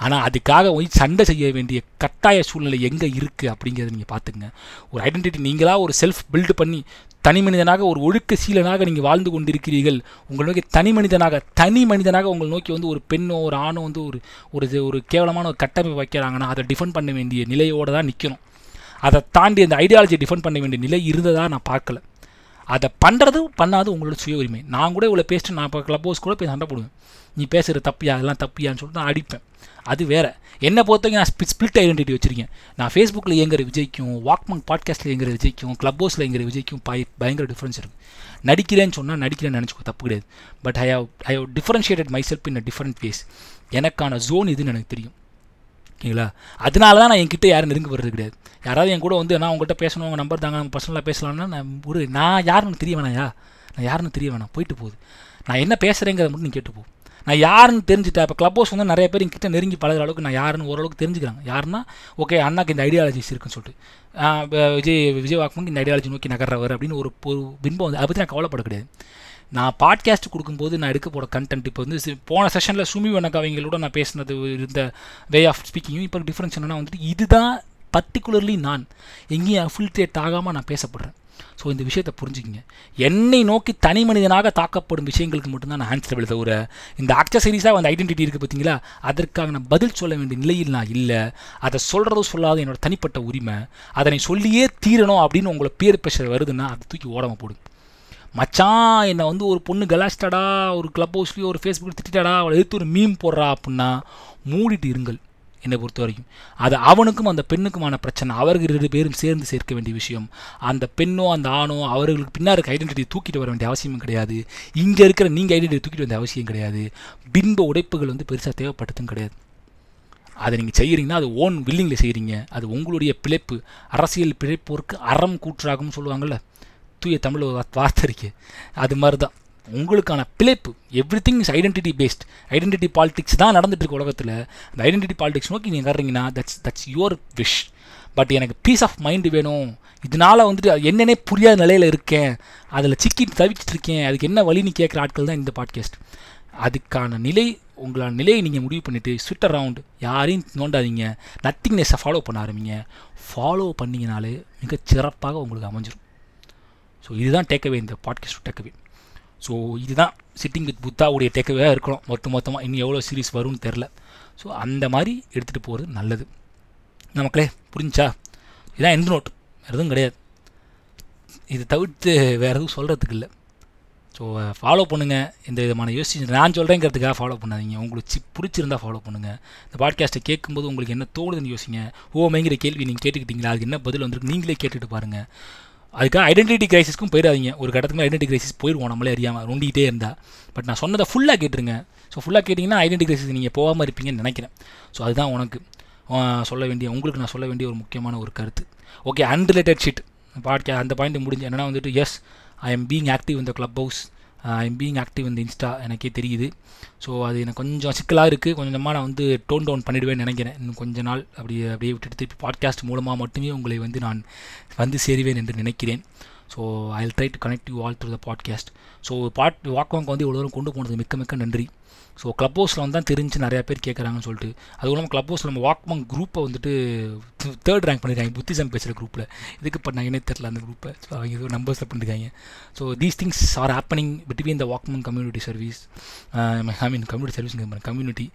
[SPEAKER 1] ஆனால் அதுக்காக போய் சண்டை செய்ய வேண்டிய கட்டாய சூழ்நிலை எங்கே இருக்குது அப்படிங்கிறத நீங்கள் பார்த்துங்க ஒரு ஐடென்டிட்டி நீங்களாக ஒரு செல்ஃப் பில்டு பண்ணி தனி மனிதனாக ஒரு ஒழுக்க சீலனாக நீங்கள் வாழ்ந்து கொண்டிருக்கிறீர்கள். உங்களை நோக்கி தனி மனிதனாக தனி மனிதனாக உங்களை நோக்கி வந்து ஒரு பெண்ணோ ஒரு ஆணோ வந்து ஒரு ஒரு ஒரு கேவலமான ஒரு கட்டமைப்பு வைக்கிறாங்கன்னா அதை டிஃபெண்ட் பண்ண வேண்டிய நிலையோடு தான் நிற்கணும் அதை தாண்டி அந்த ஐடியாலஜியை டிஃபெண்ட் பண்ண வேண்டிய நிலை இருந்ததாக நான் பார்க்கல. அதை பண்ணுறது பண்ணாது உங்களோட சுய உரிமை. நான் கூட இவ்வளோ பேசிட்டு நான் இப்போ க்ளப் ஹவுஸ் கூட போய் சண்டை போடுவேன். நீ பேசுகிற தப்பியா? அதெல்லாம் தப்பியான்னு சொல்லிட்டு நான் அடிப்பேன். அது வேறு. என்னை பொறுத்தவரைக்கும் நான் ஸ்பிளிட் ஐடென்டிட்டி வச்சுருக்கேன். நான் ஃபேஸ்புக்கில் இயங்குற விஜய்க்கும் வாக்மங் பாட்காஸ்ட்டில் இயங்குற விஜய்க்கும் க்ளப் ஹவுஸில் இயங்குற விஜய்க்கும் பய பயங்கர டிஃப்ரென்ஸ் இருக்குது நடிக்கிறேன்னு சொன்னால் நடிக்கிறேன்னு நினச்சிக்கோ தப்பு கிடையாது. But I have I have differentiated myself in a different ways எனக்கான ஜோன் இதுன்னு எனக்கு தெரியும். ஓகேங்களா? அதனால தான் நான் என்கிட்ட யாரும் நெருங்க போகிறது கிடையாது. யாராவது என் கூட வந்து நான் உங்கள்கிட்ட பேசணும் உங்கள் நம்பர் தாங்க நம்ம பர்சனலாக பேசலாம்னா நான் ஒரு நான் யாருன்னு தெரிய வேணாயா நான் யாருன்னு தெரிய வேணாம். போயிட்டு போகுது. நான் என்ன பேசுகிறேங்கிறத மட்டும் நீ கேட்டு போ. நான் யாருன்னு தெரிஞ்சுட்டேன் இப்போ க்ளப் ஹவுஸ் வந்து நிறைய பேர் என்கிட்ட நெருங்கி பழகுற அளவுக்கு நான் யாருன்னு ஓரளவுக்கு தெரிஞ்சுக்கிறாங்க. யாருன்னா ஓகே அண்ணாக்கு இந்த ஐடியாலஜிஸ் இருக்குன்னு சொல்லிட்டு. விஜய் விஜய் வாக்குமன் இந்த ஐடியாலஜி நோக்கி நகர்றவர் அப்படின்னு ஒரு ஒரு பின்பம் வந்து அதை பற்றி நான் கவலைப்பட கிடையாது. நான் பாட்காஸ்ட் கொடுக்கும்போது நான் எடுக்க போகிற கண்டென்ட் இப்போ வந்து போன செஷனில் சுமி வணக்கவங்களோட நான் பேசினது இருந்த வே ஆஃப் ஸ்பீக்கிங்கும் இப்போ டிஃப்ரென்ஸ் என்னன்னா வந்துட்டு இதுதான் பர்டிகுலர்லி நான். எங்கேயும் அஃபில்ட்ரேட் ஆகாமல் நான் பேசப்படுறேன். ஸோ இந்த விஷயத்தை புரிஞ்சுக்கிங்க. என்னை நோக்கி தனி மனிதனாக தாக்கப்படும் விஷயங்களுக்கு மட்டும்தான் நான் ஆன்சரபிள் தவிர இந்த அக்சசரிஸாக வந்து ஐடென்டிட்டி இருக்குது பார்த்தீங்களா அதற்காக நான் பதில் சொல்ல வேண்டிய நிலையில் நான் இல்லை. அதை சொல்கிறதோ சொல்லாத என்னோட தனிப்பட்ட உரிமை. அதனை சொல்லியே தீரணும் அப்படின்னு உங்களை பேர் பிரஷர் வருதுன்னா அதை தூக்கி ஓடாமல் போடுங்க. மச்சான் என்னை வந்து ஒரு பொண்ணு கலாச்சிட்டாடா ஒரு க்ளப் ஹவுஸ்லேயோ ஒரு ஃபேஸ்புக் திட்டாடா அவளை எடுத்து ஒரு மீம் போடுறா அப்படின்னா மூடிட்டு இருங்கள் என்னை பொறுத்த வரைக்கும். அது அவனுக்கும் அந்த பெண்ணுக்குமான பிரச்சனை. அவர்கள் ரெண்டு பேரும் சேர்ந்து சேர்க்க வேண்டிய விஷயம். அந்த பெண்ணோ அந்த ஆணோ அவர்களுக்கு பின்னாருக்கு இருக்க ஐடென்டிட்டி தூக்கிட்டு வர வேண்டிய அவசியமும் கிடையாது. இங்கே இருக்கிற நீங்கள் ஐடென்டிட்டி தூக்கிட்டு வந்த அவசியம் கிடையாது. பின்ப உடைப்புகள் வந்து பெருசாக தேவைப்பட்டதும் கிடையாது. அதை நீங்கள் செய்கிறீங்கன்னா அது ஓன் வில்லிங்கில் செய்கிறீங்க அது உங்களுடைய பிழைப்பு. அரசியல் பிழைப்போருக்கு அறம் கூற்றாகும்னு சொல்லுவாங்கள்ல தூய தமிழ் வார்த்தை- இருக்கு. அது மாதிரி தான் உங்களுக்கான பிழைப்பு everything is identity based identity politics தான் நடந்துட்டு இருக்கு உலகத்தில். அந்த ஐடென்டிட்டி பாலிடிக்ஸ் நோக்கி நீங்கள் வர்றீங்கன்னா that's that's your wish but எனக்கு பீஸ் ஆஃப் மைண்டு வேணும். இதனால வந்துட்டு என்னென்னே புரியாத நிலையில் இருக்கேன். அதில் சிக்கிட்டு தவிச்சிட்டு இருக்கேன். அதுக்கு என்ன வழின்னு கேட்குற ஆட்கள் தான் இந்த பாட்காஸ்ட் அதுக்கான நிலை உங்களான நிலையை நீங்கள் முடிவு பண்ணிவிட்டு ஸ்விட் அரவுண்ட் யாரையும் நோண்டாதீங்க. நத்திங்னஸை ஃபாலோ பண்ண ஆரம்பிங்க. ஃபாலோ பண்ணிங்கனாலே மிகச் சிறப்பாக உங்களுக்கு அமைஞ்சிரும். ஸோ இதுதான் டேக்கவே இந்த பாட்காஸ்ட் டேக்கவே ஸோ இதுதான் சிட்டிங் வித் புத்தாவுடைய டேக்கவே இருக்கணும். மொத்த மொத்தமாக இன்னும் எவ்வளோ சீரிஸ் வரும்னு தெரில ஸோ அந்த மாதிரி எடுத்துகிட்டு போகிறது நல்லது. நமக்களே புரிஞ்சா இதான் எந்த நோட் வேறு எதுவும் கிடையாது. இது தவிர்த்து வேறு எதுவும் சொல்கிறதுக்கு இல்லை. ஸோ ஃபாலோ பண்ணுங்கள் இந்த விதமான யோசிச்சு நான் சொல்கிறேங்கிறதுக்காக ஃபாலோ பண்ணாதீங்க. உங்களுக்கு சி பிடிச்சிருந்தா ஃபாலோ பண்ணுங்கள் இந்த பாட்காஸ்ட்டை கேட்கும்போது உங்களுக்கு என்ன தோணுதுன்னு யோசிங்க. ஓமைங்கிற கேள்வி நீங்கள் கேட்டுக்கிட்டீங்களா? அதுக்கு என்ன பதில் வந்துருக்கு? நீங்களே கேட்டுட்டு பாருங்கள் அதுக்காக ஐடென்டிட்டி கிரைசிஸ்க்கும் போயிடாதீங்க. ஒரு கட்டத்துக்கு ஐடென்டிட்டி கிரைசிஸ் போயிடுவோம் நம்மளே அறியாமல் ரொண்டிகிட்டே இருந்தால் பட் நான் சொன்னதை ஃபுல்லாக கேட்டுருங்க. ஸோ ஃபுல்லாக கேட்டிங்கன்னா ஐடென்டிட்டி கிரைசிஸ் நீங்கள் போகாமல் இருப்பீங்கன்னு நினைக்கிறேன். ஸோ அதுதான் உனக்கு. சொல்ல வேண்டிய உங்களுக்கு நான் சொல்ல வேண்டிய ஒரு முக்கியமான ஒரு கருத்து. ஓகே அன்ரிலேட்டட் ஷீட் பாட்கே அந்த பாயிண்ட் முடிஞ்சு என்னென்னா வந்துட்டு yes I am being active இந்த club house I'm being active இந்த இன்ஸ்டா எனக்கே தெரியுது. ஸோ அது எனக்கு கொஞ்சம் சிக்கலாக இருக்குது கொஞ்சமாக நான் வந்து டோன் டவுன் பண்ணிடுவேன்னு நினைக்கிறேன். இன்னும் கொஞ்ச நாள் அப்படி அப்படியே விட்டுட்டு திருப்பி பாட்காஸ்ட் மூலமாக மட்டுமே உங்களை வந்து நான் வந்து சேருவேன் என்று நினைக்கிறேன். So I try to connect you all through the podcast so பாட் வாக்வாங்க வந்து இவ்வளோ தூரம் கொண்டு போனது மிக்க மிக்க நன்றி. ஸோ க்ளப் ஹவுஸில் வந்து தான் தெரிஞ்சு நிறையா பேர் கேட்குறாங்கன்னு சொல்லிட்டு அதுவும் இல்லாமல் க்ளப் ஹவுஸில் நம்ம வாக்மங் குரூப்பை வந்துட்டு தேர்ட் ரேங்க் பண்ணியிருக்காங்க புத்திசம் பேசுகிற குரூப்பில் இதுக்கு பண்ணாங்கன்னே தெரில அந்த குரூப்பை ஸோ அவங்க ஏதோ நம்பர்ஸில் பண்ணிருக்காங்க. So these things are happening between the வாக்மங் community service I mean community service community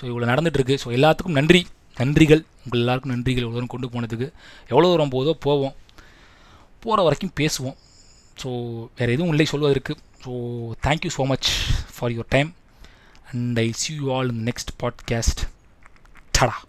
[SPEAKER 1] so இவ்வளோ நடந்துகிட்ருக்கு ஸோ எல்லாத்துக்கும் நன்றி. நன்றிகள். உங்கள் எல்லாருக்கும் நன்றிகள் எவ்வளோ தூரம் கொண்டு போனதுக்கு. எவ்வளோ தூரம் போதோ போவோம். போகிற வரைக்கும் பேசுவோம். ஸோ வேறு எதுவும் இல்லை சொல்வதற்கு. So thank you so much for your time and I'll see you all in the next podcast. ta